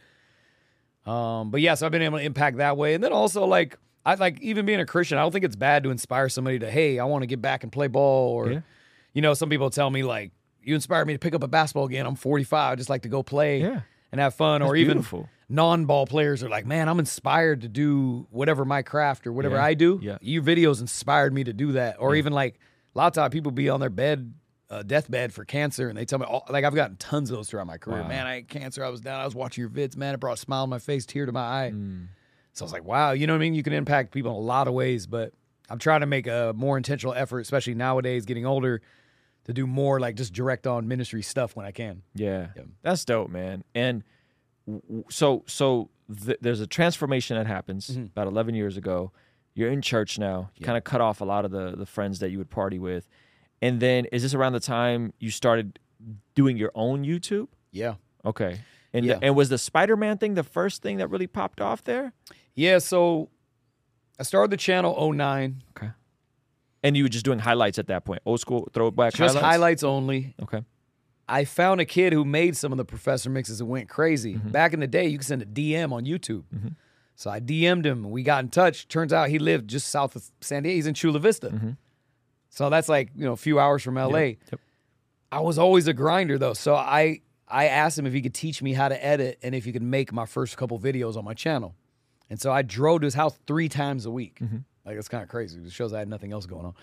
um, but yes, I've been able to impact that way. And then also like I like even being a Christian, I don't think it's bad to inspire somebody to, hey, I want to get back and play ball. Or Yeah. You know, some people tell me like, you inspired me to pick up a basketball again. I'm 45. I just like to go play Yeah. and have fun. That's or even beautiful. non-ball players are like, man, I'm inspired to do whatever my craft or whatever Yeah. I do. Yeah. Your videos inspired me to do that. Or even like a lot of time people be on their bed, uh, deathbed for cancer, and they tell me, all, like I've gotten tons of those throughout my career. Wow. Man, I had cancer. I was down. I was watching your vids. Man, it brought a smile on my face, tear to my eye. Mm. So I was like, wow, you know what I mean? You can impact people in a lot of ways, but I'm trying to make a more intentional effort, especially nowadays, getting older, to do more like just direct on ministry stuff when I can. Yeah, Yeah. that's dope, man. And w- so, so th- there's a transformation that happens Mm-hmm. about 11 years ago. You're in church now. You kind of cut off a lot of the the friends that you would party with, and then is this around the time you started doing your own YouTube? Yeah. Okay, and Yeah. and was the Spider Man thing the first thing that really popped off there? Yeah. So I started the channel 09, Okay, and you were just doing highlights at that point, old school throwback just highlights. highlights only. Okay, I found a kid who made some of the professor mixes and went crazy. Mm-hmm. Back in the day, you could send a DM on YouTube. So I DM'd him. We got in touch. Turns out he lived just south of San Diego. He's in Chula Vista. So that's like, you know, a few hours from LA. Mm-hmm. Yep. I was always a grinder though. So I I asked him if he could teach me how to edit and if he could make my first couple videos on my channel. And so I drove to his house three times a week. Like it's kind of crazy. It shows I had nothing else going on.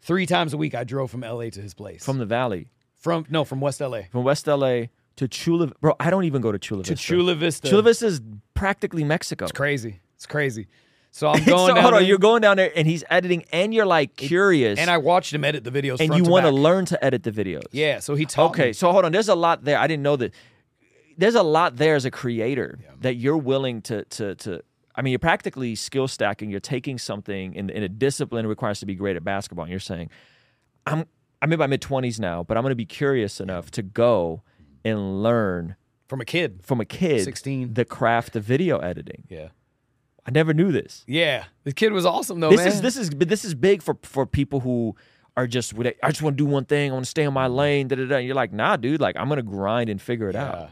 Three times a week I drove from LA to his place. from the Valley, from no, from West LA. from West LA. to Chula. Bro, I don't even go to Chula Vista. to Chula Vista. Chula Vista is practically Mexico. It's crazy. It's crazy. So I'm so going down hold on, there, you're going down there and he's editing, and you're like curious, and I watched him edit the videos. and you want to learn to edit the videos. Yeah. So he taught Okay, me. so hold on. There's a lot there. I didn't know that. There's a lot there as a creator that you're willing to to to. I mean, you're practically skill stacking. You're taking something in in a discipline that requires to be great at basketball, and you're saying, "I'm I'm in my mid twenties now, but I'm going to be curious enough to go and learn from a kid. from a kid 16. the craft of video editing." Yeah. I never knew this. Yeah. The kid was awesome though, this man. is this is this is big for for people who are just. I just want to do one thing. I want to stay in my lane. Da, da, da. And you're like, nah, dude. Like I'm gonna grind and figure it Yeah. out.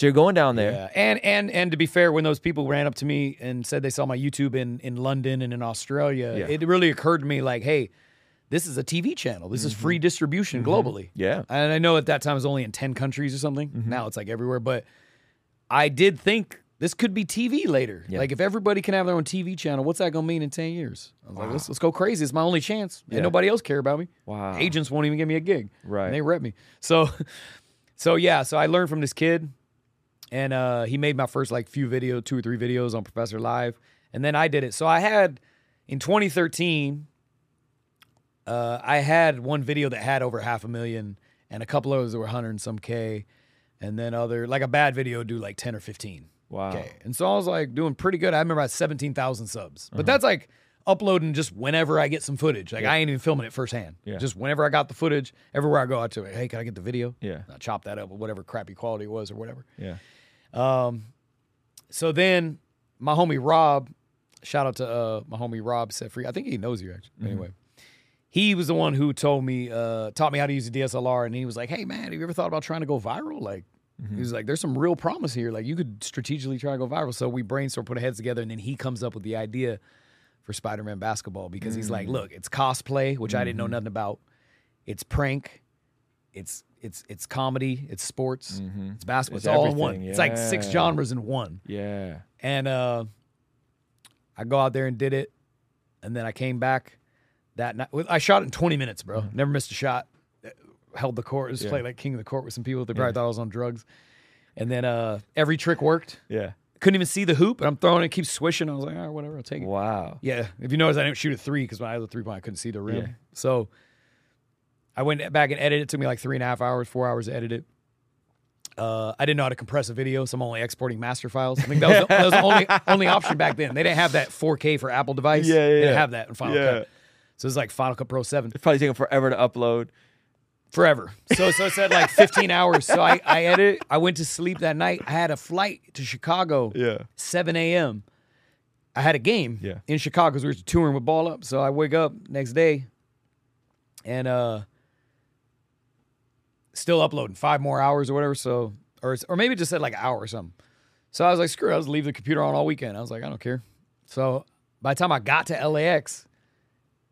So you're going down there. Yeah, and and and to be fair, when those people ran up to me and said they saw my YouTube in in London and in Australia, Yeah. it really occurred to me like, hey, this is a TV channel. This is free distribution globally. Mm-hmm. Yeah. Mm-hmm. and I know at that time it was only in ten countries or something. Now it's like everywhere, but I did think this could be TV later. Yeah. Like if everybody can have their own TV channel, what's that gonna mean in ten years? I was like, let's let's go crazy. It's my only chance. Yeah. And nobody else care about me. Wow. Agents won't even give me a gig. Right. And they rep me. So, so yeah. So I learned from this kid, and uh, he made my first like few video, two or three videos on Professor Live, and then I did it. So I had in 2013, uh, I had one video that had over half a million, and a couple of those that were 100 and some k, and then other like a bad video do like 10 or 15. Wow. Okay. And so I was like doing pretty good. I remember I had 17,000 subs. Uh-huh. But that's like uploading just whenever I get some footage. Like I ain't even filming it firsthand. Yeah. Just whenever I got the footage, everywhere I go out to it, hey, can I get the video? Yeah. And I chop that up with whatever crappy quality it was or whatever. Yeah. Um, so then my homie Rob, shout out to uh, my homie Rob set free. I think he knows you actually. Anyway, he was the one who told me, uh, taught me how to use a DSLR, and he was like, "Hey man, have you ever thought about trying to go viral?" Like, he was like, "There's some real promise here. Like, you could strategically try to go viral." So we brainstorm, put our heads together, and then he comes up with the idea for Spider-Man basketball because he's like, "Look, it's cosplay, which I didn't know nothing about. It's prank." It's it's it's comedy, it's sports, it's basketball, It's it's, all in one. everything, It's like six genres in one. Yeah. And uh, I go out there and did it, and then I came back that night. I shot in 20 minutes, bro. Never missed a shot. Held the court. Just Yeah. played like king of the court with some people. They probably thought I was on drugs. And then uh, every trick worked. Yeah. Couldn't even see the hoop, and I'm throwing it, keeps swishing. I was like, all right, whatever, I'll take it. Wow. Yeah. If you notice, I didn't shoot a three because when I had the three point, I couldn't see the rim. Yeah. So I went back and edited. It took me like three and a half hours, four hours to edit it. Uh, I didn't know how to compress a video, so I'm only exporting master files. I think that was the, that was the only only option back then. They didn't have that 4K for Apple device. Yeah, yeah, They didn't have that in Final Yeah. Cut. So it's like Final Cut Pro 7 It's probably taking forever to upload. forever. So so it said like 15 hours. So I I edit. I went to sleep that night. I had a flight to Chicago. Yeah. 7 a.m. I had a game Yeah. in Chicago because we were touring with Ball Up. So I wake up next day and uh still uploading five more hours or whatever. So or or maybe it just said like an hour or something. So I was like, screw it, I'll just leave the computer on all weekend. I was like, I don't care. So by the time I got to LAX,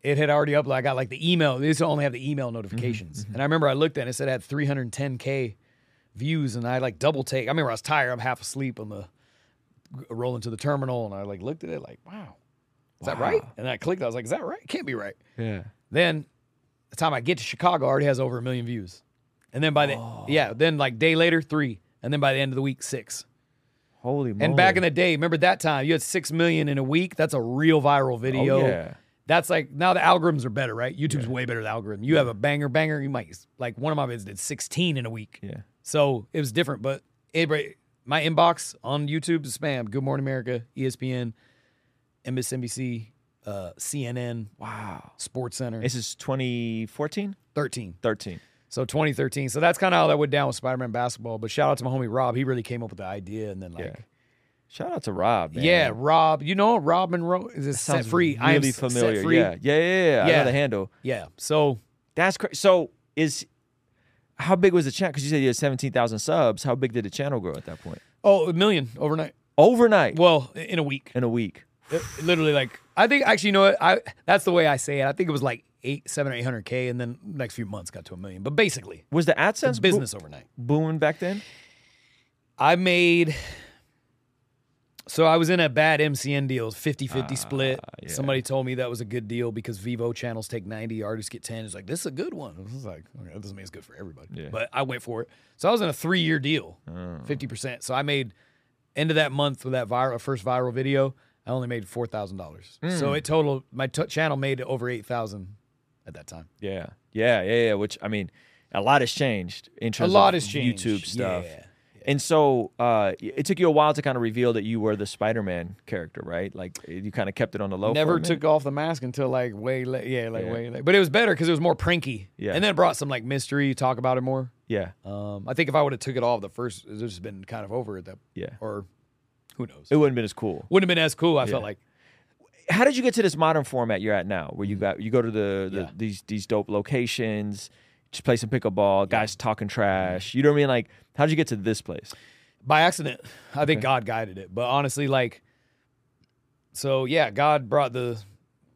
it had already uploaded. I got like the email. They used to only have the email mm-hmm, notifications. Mm-hmm. And I remember I looked at it, and it said it had 310K views. And I like double take. I remember I was tired. I'm half asleep on the rolling to the terminal. And I like looked at it like, wow, is that right? And I clicked. I was like, is that right? It can't be right. Yeah. Then the time I get to Chicago, it already has over a million views. And then by the yeah, then like day later, three. And then by the end of the week, six. Holy moly. And back in the day, remember that time you had six million in a week? That's a real viral video. Oh, yeah. That's like now the algorithms are better, right? YouTube's way better than algorithm. You have a banger banger, you might like one of my vids did 16 in a week. Yeah. So it was different, but it, my inbox on YouTube is spam. Good Morning America, ESPN, MSNBC, uh, CNN, Wow. Sports Center. This is 2014? 13. 13. So 2013. So that's kind of how that went down with Spider-Man basketball. But shout out to my homie Rob. He really came up with the idea, and then like. Yeah. Shout out to Rob, man. Yeah, Rob. You know Rob Monroe is it set free? I am really familiar. Set free. Yeah. yeah, yeah, yeah, I Yeah. know the handle. yeah. So That's crazy. So is how big was the channel? Because you said you had 17,000 subs. How big did the channel grow at that point? oh, a million overnight. Overnight Well, in a week, in a week. It- literally like I think actually you know what I that's the way I say it. I think it was like eight, seven, eight hundred k, and then next few months got to a million. But basically, Was the AdSense business overnight. bo- booming back then? I made So I was in a bad MCN deal, 50-50 Ah, split. yeah. Somebody told me that was a good deal because Vevo channels take 90, artists get 10. It's like, this is a good one. I was like, okay, that doesn't mean it's good for everybody. Yeah. But I went for it. So I was in a three-year deal, Oh. 50%. So I made, end of that month with that viral first viral video, I only made $4,000. Hmm. So it total, my t- channel made over 8,000 at that time. Yeah, yeah, yeah, yeah. Which I mean, a lot has changed in A terms lot of has changed. YouTube stuff. Yeah. And so uh, it took you a while to kind of reveal that you were the Spider-Man character, right? Like you kind of kept it on the low. for a Never took off the mask until like way late. Yeah, like Yeah. way late. But it was better because it was more pranky. Yeah. And then it brought some like mystery, talk about it more. Yeah, Um, I think if I would have took it off the first, it would just been kind of over at that. yeah. Or who knows? It wouldn't have been as cool. Wouldn't have been as cool. I felt like How did you get to this modern format you're at now, where you mm-hmm. got you go to the, the. Yeah. these these dope locations, just play some pickleball, guys talking mm-hmm. trash. You know what I mean? Like, how did you get to this place? by accident. I think God guided it. But honestly, like, so yeah, God brought the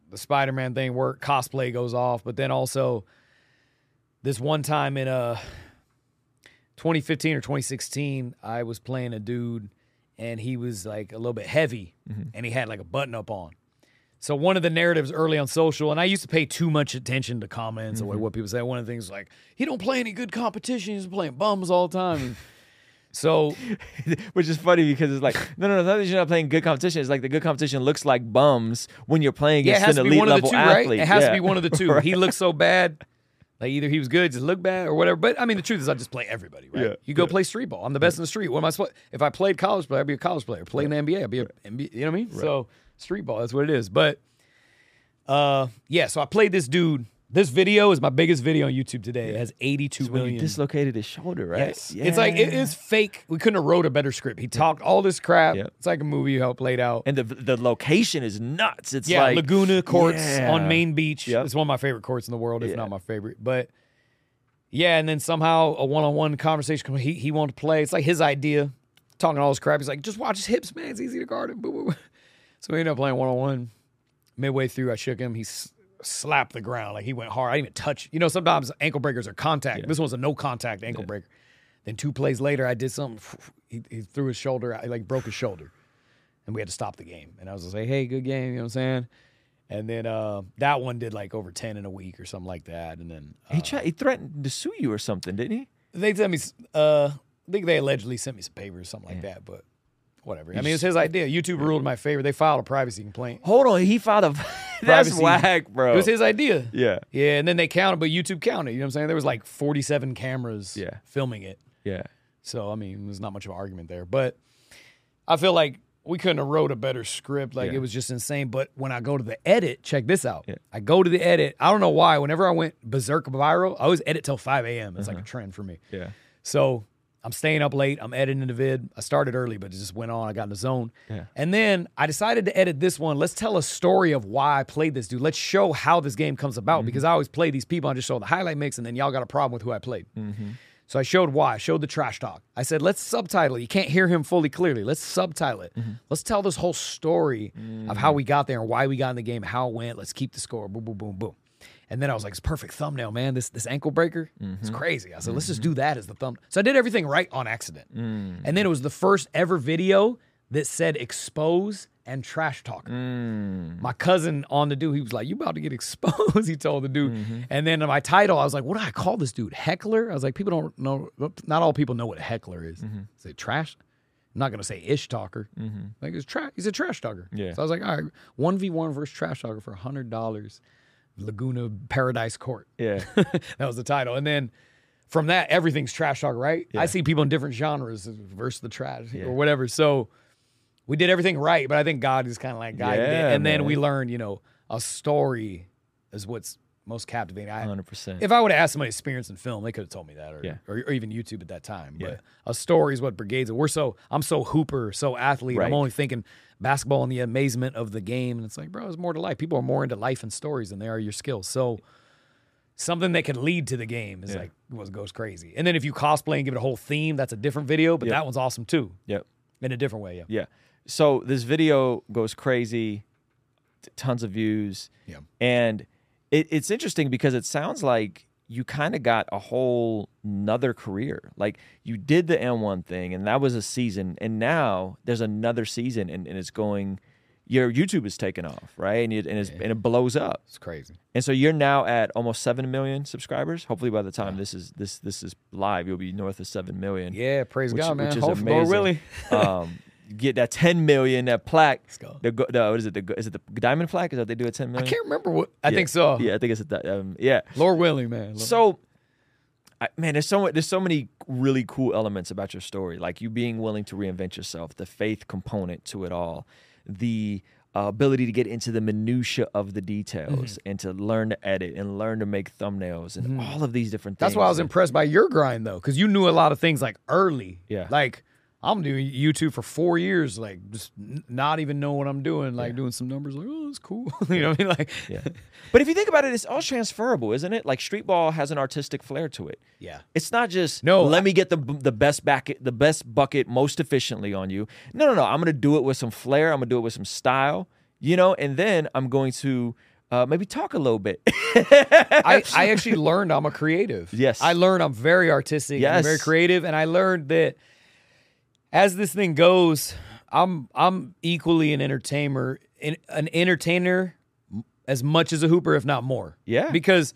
the Spider Man thing work. Cosplay goes off, but then also this one time in uh 2015 or 2016, I was playing a dude, and he was like a little bit heavy, mm-hmm. and he had like a button up on. So one of the narratives early on social, and I used to pay too much attention to comments or mm-hmm. what people say. One of the things like he don't play any good competition. He's playing bums all the time. And so Which is funny because it's like, no, no, no, not that you're not playing good competition. It's like the good competition looks like bums when you're playing Yeah, against has an elite one of the level two, athlete. right? It has Yeah. to be one of the two. Right. He looks so bad. Like either he was good, just look bad, or whatever. But I mean, the truth is, I just play everybody, right? Yeah, You go play street ball. I'm the best in the street. What am I supposed? If I played college player, I'd be a college player. Played in the NBA, I'd be a NBA. You know what I mean? So street ball, that's what it is. But uh, yeah. So I played this dude. This video is my biggest video on YouTube today. It has 82 when million. you dislocated his shoulder, right? Yes. It's like it is fake. We couldn't have wrote a better script. He talked all this crap. Yep. It's like a movie how it played out. and the the location is nuts. It's yeah, like Laguna Courts Yeah. on Main Beach. Yep. It's one of my favorite courts in the world, if Yeah. not my favorite. But yeah, and then somehow a one-on-one conversation. He he wanted to play. It's like his idea, talking all this crap. He's like, just watch his hips, man. It's easy to guard him. So we ended up playing one-on-one. Midway through, I shook him. He s- slapped the ground like he went hard. I didn't even touch. You know, sometimes ankle breakers are contact. This was a no contact ankle breaker. Then two plays later, I did something. He, he threw his shoulder. I like broke his shoulder and we had to stop the game. And I was just like, hey, good game, you know what I'm saying? And then uh, that one did like over 10 in a week or something like that. And then uh, he tried, he threatened to sue you or something, didn't he? they sent me, uh, I think they allegedly sent me some papers or something like that, but whatever. I mean, it's his idea. YouTube ruled in my favor. They filed a privacy complaint. Hold on, he filed a. that's Privacy. whack, bro. It was his idea. Yeah, Yeah, and then they counted, but YouTube counted. You know what I'm saying? There was like 47 cameras Yeah. filming it. yeah. So I mean, there's not much of an argument there. But I feel like we couldn't have wrote a better script. Like Yeah. it was just insane. But when I go to the edit, check this out. Yeah. I go to the edit. I don't know why. Whenever I went berserk viral, I always edit till 5 a.m. It's like Uh-huh. a trend for me. Yeah. So I'm staying up late. I'm editing the vid. I started early, but it just went on. I got in the zone. Yeah. And then I decided to edit this one. Let's tell a story of why I played this dude. Let's show how this game comes about Mm-hmm. because I always play these people. I just show the highlight mix, and then y'all got a problem with who I played. Mm-hmm. So I showed why. I showed the trash talk. I said, let's subtitle it. You can't hear him fully clearly. Let's subtitle it. Mm-hmm. Let's tell this whole story of how we got there and why we got in the game, how it went. Let's keep the score. Boom, boom, boom, boom. And then I was like, it's perfect thumbnail, man. This this ankle breaker, it's Mm-hmm. crazy. I said, let's just do that as the thumb. So I did everything right on accident. Mm. And then it was the first ever video that said expose and trash talker. Mm. My cousin on the dude, he was like, "You about to get exposed?" he told the dude. Mm-hmm. And then my title, I was like, "What do I call this dude? Heckler?" I was like, "People don't know. Not all people know what a heckler is. Mm-hmm. Say trash. I'm not gonna say ish talker. Like it's trash. He's a trash talker. Yeah. So I was like, all right, one v one versus trash talker for hundred dollars, Laguna Paradise Court. Yeah. that was the title. And then from that, everything's trash talk, right? I see people in different genres versus the trash Yeah. or whatever. So we did everything right, but I think God is kind of like guided Yeah, it. And then we learned, you know, a story is what's most captivating. I, 100%. if I would have asked somebody experience in film, they could have told me that, or, Yeah. or, or even YouTube at that time. Yeah. But a story is what brigades it. We're so I'm so hooper, so athlete. Right. I'm only thinking basketball and the amazement of the game, and it's like, bro, there's more to life. People are more into life and stories than they are your skills. So something that can lead to the game is Yeah. like what goes crazy. And then if you cosplay and give it a whole theme, that's a different video, but Yep. that one's awesome too yep. in a different way. Yeah. Yeah. So this video goes crazy, tons of views. Yeah. And it, it's interesting because it sounds like you kind of got a whole another career. Like you did the AND1 thing and that was a season and now there's another season and, and it's going your YouTube is taking off, right? And it, and, it's, and it blows up. It's crazy. And so you're now at almost 7 million subscribers. Hopefully by the time this is this this is live, you'll be north of 7 million. Yeah, praise which, God, man. which is Hope for Lord amazing. Willie. um, get that 10 million, that plaque. Let's go. The, the what is it? The, is it the diamond plaque? Is that what they do at 10 million? I can't remember what. I Yeah. think so. Yeah, I think it's a um, yeah. Lord willing, man. Lord- So, I, man, there's so there's so many really cool elements about your story, like you being willing to reinvent yourself, the faith component to it all, the uh, ability to get into the minutia of the details Mm-hmm. and to learn to edit and learn to make thumbnails and all of these different things. That's why I was impressed by your grind though, because you knew a lot of things like early. Yeah. Like I'm doing YouTube for four years, like just not even know what I'm doing, like doing some numbers, like oh, it's cool. you know what I mean? Like, Yeah. But if you think about it, it's all transferable, isn't it? Like street ball has an artistic flair to it. yeah. It's not just No, Let I- me get the the best bucket, the best bucket most efficiently on you. No, no, no. I'm gonna do it with some flair. I'm gonna do it with some style. You know, and then I'm going to uh, maybe talk a little bit. I, I actually learned I'm a creative. Yes. I learned I'm very artistic. I'm very creative, and I learned that as this thing goes, I'm I'm equally an entertainer, an, entertainer as much as a hooper, if not more. Yeah. Because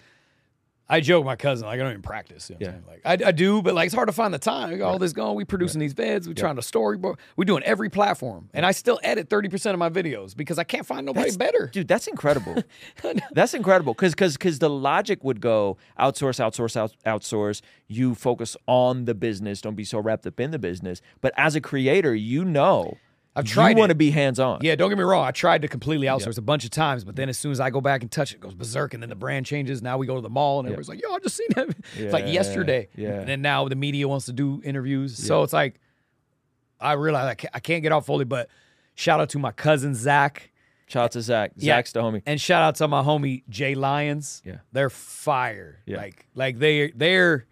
I joke my cousin, like I don't even practice. You know what I'm? Like I, I do, but like it's hard to find the time. We got all this going. We producing these vids. We trying to storyboard. We doing every platform, and I still edit thirty percent of my videos because I can't find nobody better. Dude, that's incredible. that's incredible because because because the logic would go outsource, outsource, out, outsource. You focus on the business. Don't be so wrapped up in the business. But as a creator, you know, I've tried You want to be hands on. Yeah, don't get me wrong. I tried to completely outsource a bunch of times, but then as soon as I go back and touch it, it goes berserk, and then the brand changes. Now we go to the mall, and everybody's like, "Yo, I just seen that." It's like yesterday. yeah. And then now the media wants to do interviews, so it's like I realize I can't, I can't get off fully. But shout out to my cousin Zach, Shout out to Zach. Yeah. Zach's the homie. and shout out to my homie Jay Lyons. Yeah. they're fire. Yeah. Like like they they're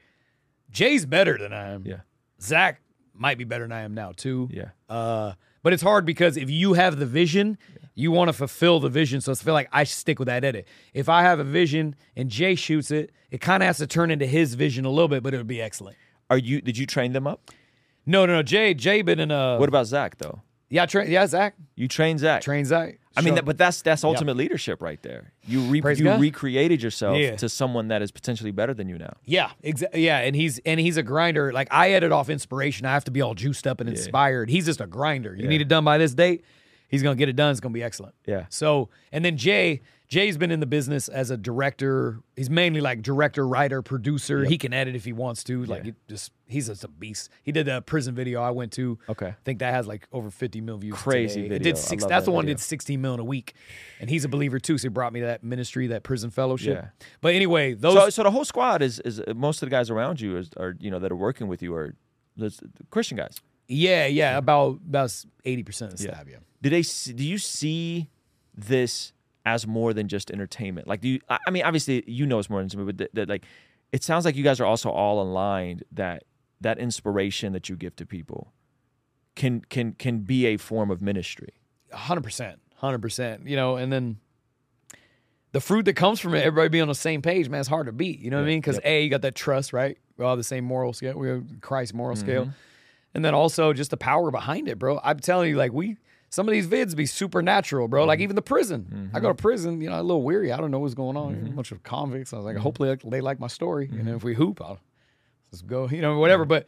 Jay's better than I am. Yeah. Zach might be better than I am now too. Yeah. Uh, but it's hard because if you have the vision, you want to fulfill the vision. So it's feel like I stick with that edit. If I have a vision and Jay shoots it, it kind of has to turn into his vision a little bit, but it would be excellent. Are you? Did you train them up? No, no, no. Jay, Jay been in a What about Zach though? yeah, tra- yeah, Zach You train Zach. train Zach. I mean, that, but that's that's ultimate leadership right there. You re- you God. recreated yourself Yeah. to someone that is potentially better than you now. Yeah, exactly. Yeah, and he's and he's a grinder. Like I edit off inspiration. I have to be all juiced up and inspired. He's just a grinder. You need it done by this date. He's gonna get it done. It's gonna be excellent. Yeah. So and then Jay, Jay's been in the business as a director. He's mainly like director, writer, producer. He can edit if he wants to. Like just he's just a beast. He did a prison video I went to. Okay. I think that has like over 50 mil views. Crazy today. It video. did six. That's that the one did 16 mil in a week, and he's a believer too. So he brought me to that ministry, that prison fellowship. Yeah. But anyway, those So, so the whole squad is is most of the guys around you is, are you know that are working with you are Christian guys. Yeah, yeah, about about eighty percent of the staff. Yeah. Do they? Do you see this as more than just entertainment? Like, do you? I mean, obviously, you know it's more than entertainment, but that, like, it sounds like you guys are also all aligned that that inspiration that you give to people can can can be a form of ministry. hundred percent, hundred percent. You know, and then the fruit that comes from it, everybody being on the same page, man, it's hard to beat. You know what I mean? Because a, you got that trust, right? We're all the same moral scale. We're Christ moral Mm-hmm. scale, and then also just the power behind it, bro. I'm telling you, like we. Some of these vids be supernatural, bro. Mm-hmm. Like even the prison. I go to prison, you know, a little weary. I don't know what's going on. Mm-hmm. A bunch of convicts. I was like, hopefully they like my story. And then if we hoop, I'll let's go, you know, whatever. But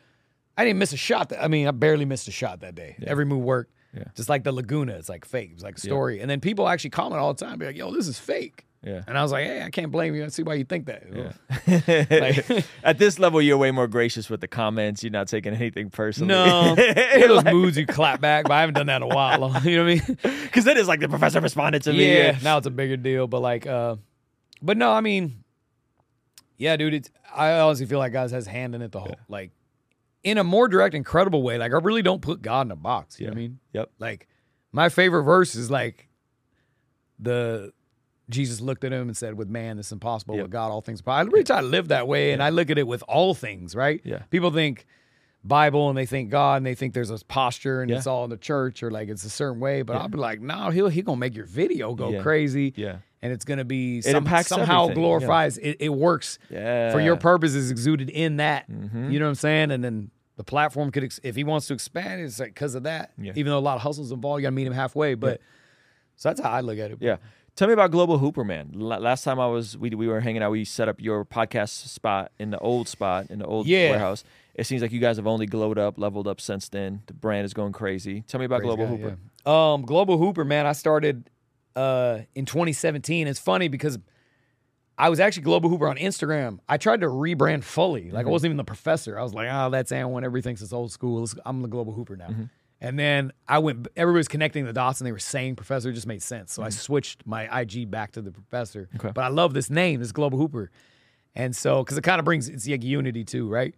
I didn't miss a shot. That, I mean, I barely missed a shot that day. Every move worked. Yeah. Just like the Laguna, it's like fake. It's like a story. And then people actually comment all the time, be like, yo, this is fake. Yeah. And I was like, hey, I can't blame you. I see why you think that. Like- At this level, you're way more gracious with the comments. You're not taking anything personally. no. Those moods you clap back, but I haven't done that in a while. you know what I mean? because that is like the professor responded to me. Yeah, now it's a bigger deal. But like, uh, but no, I mean, yeah, dude. It's I honestly feel like God has hand in it the whole like in a more direct, incredible way. Like I really don't put God in a box. You know what I mean? Yep. Like my favorite verse is like the Jesus looked at him and said, "With man, it's impossible. Yep. With God, all things are possible." I really try to live that way, and I look at it with all things. Right? Yeah. People think, Bible and they think God and they think there's a posture and Yeah. it's all in the church or like it's a certain way. But I'll be like, no, he'll he gonna make your video go Yeah. crazy. Yeah. And it's gonna be some, impacts somehow everything, yeah. glorifies it, it works Yeah. for your purpose is exuded in that. Mhm. You know what I'm saying? And then the platform could, ex- if he wants to expand, it's like because of that. Yeah. Even though a lot of hustles involved, you got to meet him halfway. But so that's how I look at it. Yeah. Tell me about Global Hooper, man. La- last time I was, we, we were hanging out. We set up your podcast spot in the old spot in the old Yeah. warehouse. It seems like you guys have only glowed up, leveled up since then. The brand is going crazy. Tell me about Crazy Global guy, Hooper. yeah. Um, Global Hooper, man. I started uh, in 2017. It's funny because I was actually Global Hooper on Instagram. I tried to rebrand fully. Like I wasn't even the professor. I was like, oh, that's Aaron. Everything's it's old school. I'm the Global Hooper now. And then I went. Everybody was connecting the dots, and they were saying professor. It just made sense. So I switched my IG back to the professor. Okay. But I love this name, this Global Hooper, and so because it kind of brings it's like unity too, right?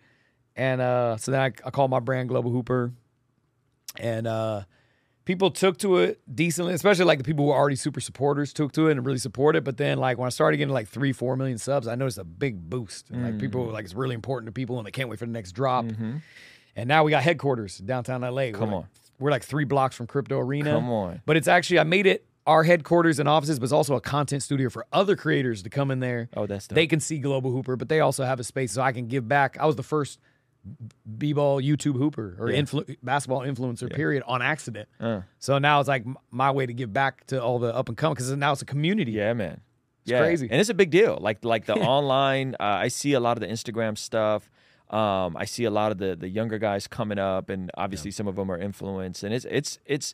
And uh, so then I, I called my brand Global Hooper, and uh, people took to it decently, especially like the people who are already super supporters took to it and really supported. But then like when I started getting like three, four million subs, I noticed a big boost. And like people Mm. were like it's really important to people and they can't wait for the next drop. Mm-hmm. And now we got headquarters downtown LA. Come we're on. like, we're like three blocks from Crypto Arena. Come on. But it's actually I made it our headquarters and offices, but it's also a content studio for other creators to come in there. Oh, that's dope. They can see Global Hooper, but they also have a space so I can give back. I was the first b-ball YouTube hooper or Yeah. influ- basketball influencer period on accident. Uh, So now it's like my way to give back to all the up and coming because now it's a community. yeah, man. yeah. crazy. and it's a big deal. Like like the online. Uh, I see a lot of the Instagram stuff. Um, I see a lot of the the younger guys coming up, and obviously some of them are influenced. And it's it's it's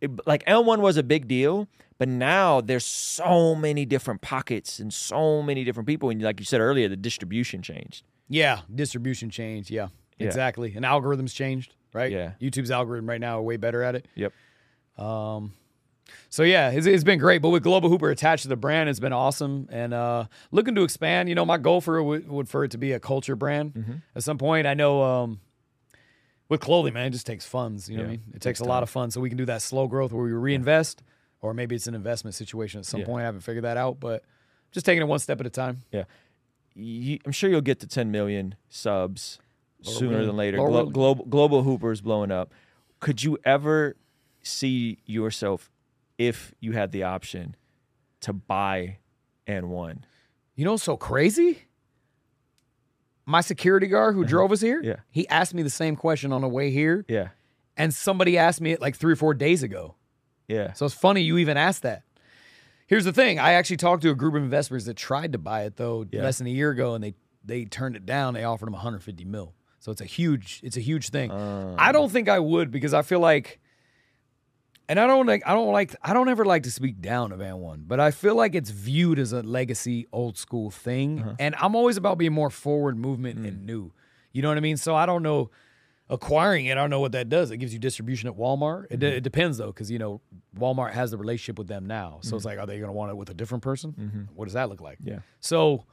it, like L1 was a big deal, but now there's so many different pockets and so many different people. And like you said earlier, the distribution changed. Yeah, distribution changed. Yeah, Yeah. exactly. And algorithms changed, right? Yeah. YouTube's algorithm right now are way better at it. Yep. Um, so yeah, it's, it's been great. But with Global Hooper attached to the brand, it's been awesome. And uh, looking to expand. You know, my goal for it would, would for it to be a culture brand Mm-hmm. at some point. I know. Um, with clothing, man, it just takes funds. You know what I mean? It it takes takes a lot of fun. So we can do that slow growth where we reinvest, or maybe it's an investment situation at some Yeah. point. I haven't figured that out, but just taking it one step at a time. Yeah. You, I'm sure you'll get to 10 million subs Lord sooner than later. Glo- global Hooper is blowing up. Could you ever see yourself if you had the option to buy AND1? You know, so crazy. My security guard who drove us here, Uh-huh. Yeah. he asked me the same question on the way here, Yeah. and somebody asked me it like three or four days ago. Yeah. So it's funny you even asked that. Here's the thing: I actually talked to a group of investors that tried to buy it though Yeah. less than a year ago, and they they turned it down. They offered them 150 mil. So it's a huge it's a huge thing. Uh, I don't think I would because I feel like, and I don't like I don't like I don't ever like to speak down of AND1, but I feel like it's viewed as a legacy old school thing, Uh-huh. and I'm always about being more forward movement Mm. and new. You know what I mean? So I don't know acquiring it. I don't know what that does. It gives you distribution at Walmart. It, Mm-hmm. it depends though, because you know Walmart has the relationship with them now. So it's like, are they going to want it with a different person? What does that look like? Mm-hmm. Yeah. So.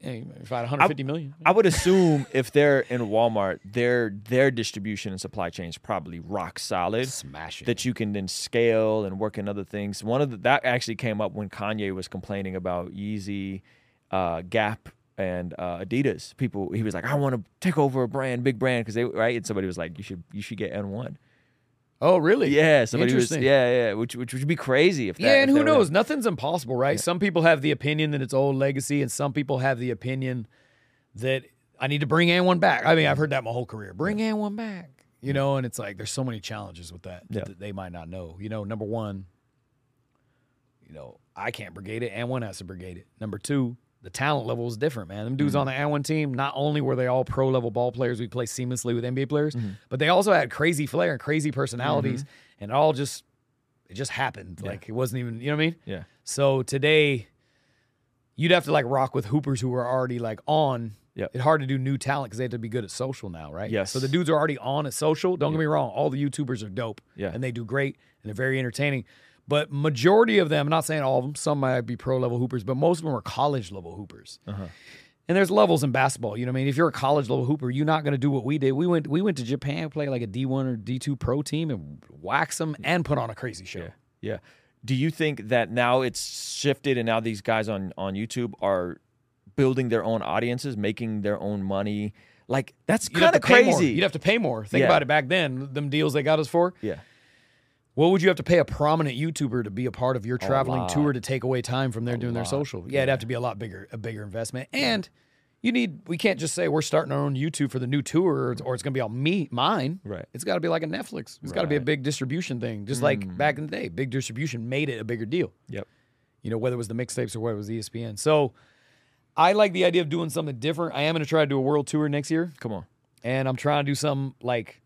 Hey, If I had 150 million, I would assume if they're in Walmart, their their distribution and supply chain is probably rock solid. smash it. that you can then scale and work in other things. One of the, that actually came up when Kanye was complaining about Yeezy, uh, Gap, and uh, Adidas. People, he was like, "I want to take over a brand, big brand," because they right. And somebody was like, "You should, you should get AND1." Oh, really? Yeah, somebody was, yeah, yeah, which which would be crazy if that. Yeah, and if who were- knows? Nothing's impossible, right? Some people have the opinion that it's old legacy, and some people have the opinion that I need to bring AND1 back. I mean, I've heard that my whole career. Bring AND1 back. You know, and it's like there's so many challenges with that Yeah. that they might not know. You know, number one, you know, I can't brigade it, AND1 has to brigade it. Number two, the talent level is different, man. Them dudes Mm-hmm. on the AND1 team, not only were they all pro level ball players, we play seamlessly with NBA players, Mm-hmm. but they also had crazy flair and crazy personalities, and it all just it just happened. Yeah. Like it wasn't even, you know what I mean? Yeah, So today, you'd have to like rock with hoopers who are already like on. Yep. It's hard to do new talent because they have to be good at social now, right? Yes. So the dudes are already on at social. Don't get me wrong, all the YouTubers are dope. Yeah. And they do great and they're very entertaining. But majority of them, I'm not saying all of them, some might be pro level hoopers, but most of them are college level hoopers. Uh-huh. And there's levels in basketball. You know what I mean? If you're a college level hooper, you're not going to do what we did. We went we went to Japan, play like a D1 or D2 pro team and wax them and put on a crazy show. yeah, yeah. Do you think that now it's shifted and now these guys on on YouTube are building their own audiences, making their own money? Like that's kind of crazy. You'd have to pay more. Think Yeah. about it back then, them deals they got us for. yeah. What would you have to pay a prominent YouTuber to be a part of your traveling tour to take away time from their doing their social? Yeah, it'd have to be a lot bigger, a bigger investment. And you need we can't just say we're starting our own YouTube for the new tour or it's, or it's gonna be all me mine. Right. It's gotta be like a Netflix. It's gotta be a Right. Mm. big distribution thing. Just like back in the day. Big distribution made it a bigger deal. Yep. You know, whether it was the mixtapes or whether it was ESPN. So I like the idea of doing something different. I am gonna try to do a world tour next year. Come on. and I'm trying to do something like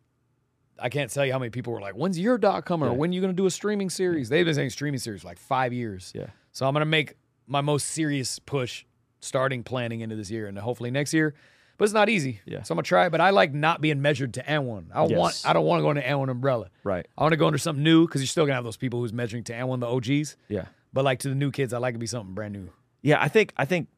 I can't tell you how many people were like, "When's your doc coming?" or Yeah. "When you going to do a streaming series?" They've been saying streaming series for like five years. Yeah. So I'm going to make my most serious push starting planning into this year and hopefully next year. But it's not easy. Yeah. So I'm gonna try it. But I like not being measured to AND1. I Yes. want. I don't want to go into AND1 umbrella. Right. I want to go under something new because you're still gonna have those people who's measuring to AND1, the OGs. Yeah. But like to the new kids, I like to be something brand new. Yeah, I think I think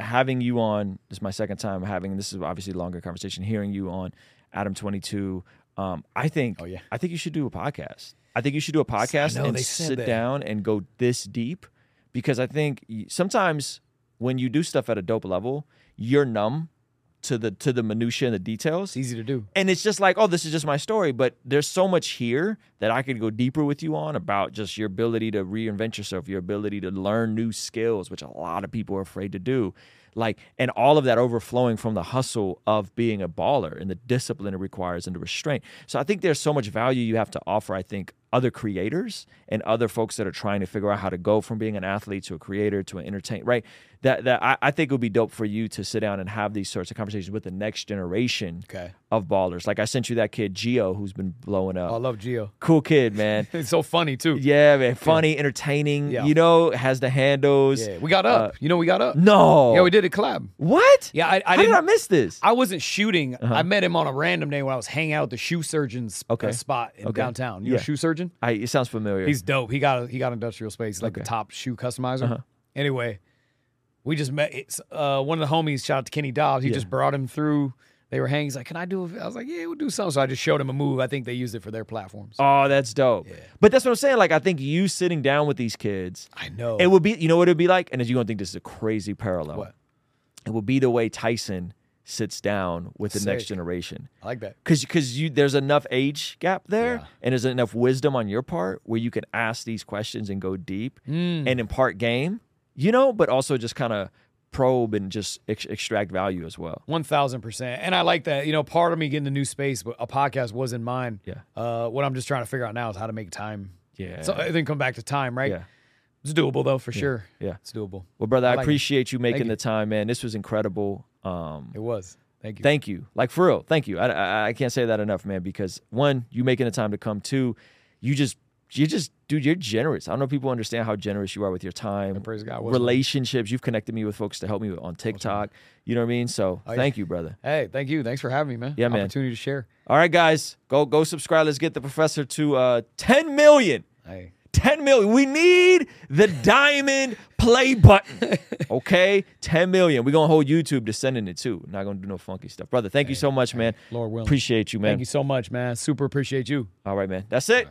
having you on this is my second time having this is obviously a longer conversation. Hearing you on Adam22, um, I think Oh, yeah. I think you should do a podcast. I think you should do a podcast know, and sit that. down and go this deep because I think sometimes when you do stuff at a dope level, you're numb to the to the minutia and the details. It's easy to do. and it's just like, oh, this is just my story. But there's so much here that I could go deeper with you on about just your ability to reinvent yourself, your ability to learn new skills, which a lot of people are afraid to do. Like, and all of that overflowing from the hustle of being a baller and the discipline it requires and the restraint. So I think there's so much value you have to offer, I think, other creators and other folks that are trying to figure out how to go from being an athlete to a creator to an entertainer, right? That that I, I think it would be dope for you to sit down and have these sorts of conversations with the next generation Okay. of ballers. Like I sent you that kid Geo who's been blowing up. Oh, I love Geo. cool kid, man. It's so funny too. yeah, man. Funny, entertaining. Yeah. You know, has the handles. Yeah, we got up. you know, we got up. No. Yeah, we did a collab. What? Yeah, I, I How did. I miss this? I wasn't shooting. I met him on a random day when I was hanging out at the shoe surgeon's uh, Okay. spot in Okay. downtown. You know, Yeah. shoe surgeon. I, it sounds familiar. He's dope. He got a, he got industrial space, like the Okay. top shoe customizer. Uh-huh. Anyway, we just met. It's, uh, one of the homies, shout out to Kenny Dobbs. He Yeah. just brought him through. They were hanging. He's like, "Can I do?" A, I was like, "Yeah, we'll do something." So I just showed him a move. I think they used it for their platforms. oh, that's dope. But that's what I'm saying. Like, I think you sitting down with these kids, I know. it would be, you know what it would be like? And you're going to think this is a crazy parallel. What? It would be the way Tyson sits down with the next generation. I like that. because because you there's enough age gap there Yeah. and there's enough wisdom on your part where you can ask these questions and go deep Mm. and impart game you know but also just kind of probe and just ex- extract value as well One thousand percent, and I like that. You know, part of me getting the new space, but a podcast wasn't mine. Yeah. Uh, what I'm just trying to figure out now is how to make time. yeah So I think come back to time, right? yeah It's doable though, for sure. yeah It's doable. well brother i, I like it. appreciate you making you. the time man this was incredible um It was. Thank you. thank you like for real thank you I, I i can't say that enough man because one you making the time to come two you just you just dude you're generous i don't know if people understand how generous you are with your time and praise God, it? relationships you've connected me with folks to help me on tiktok you know what i mean so Oh, yeah. thank you brother Hey, thank you. Thanks for having me, man. Yeah, man. Opportunity to share. all right guys go go subscribe let's get the professor to uh 10 million Hey. 10 million. We need the diamond play button. Okay? 10 million. We're going to hold YouTube to sending it too. Not going to do no funky stuff. Brother, thank you so much, man. Lord willing. Appreciate you, man. Thank you so much, man. Super appreciate you. All right, man. That's it.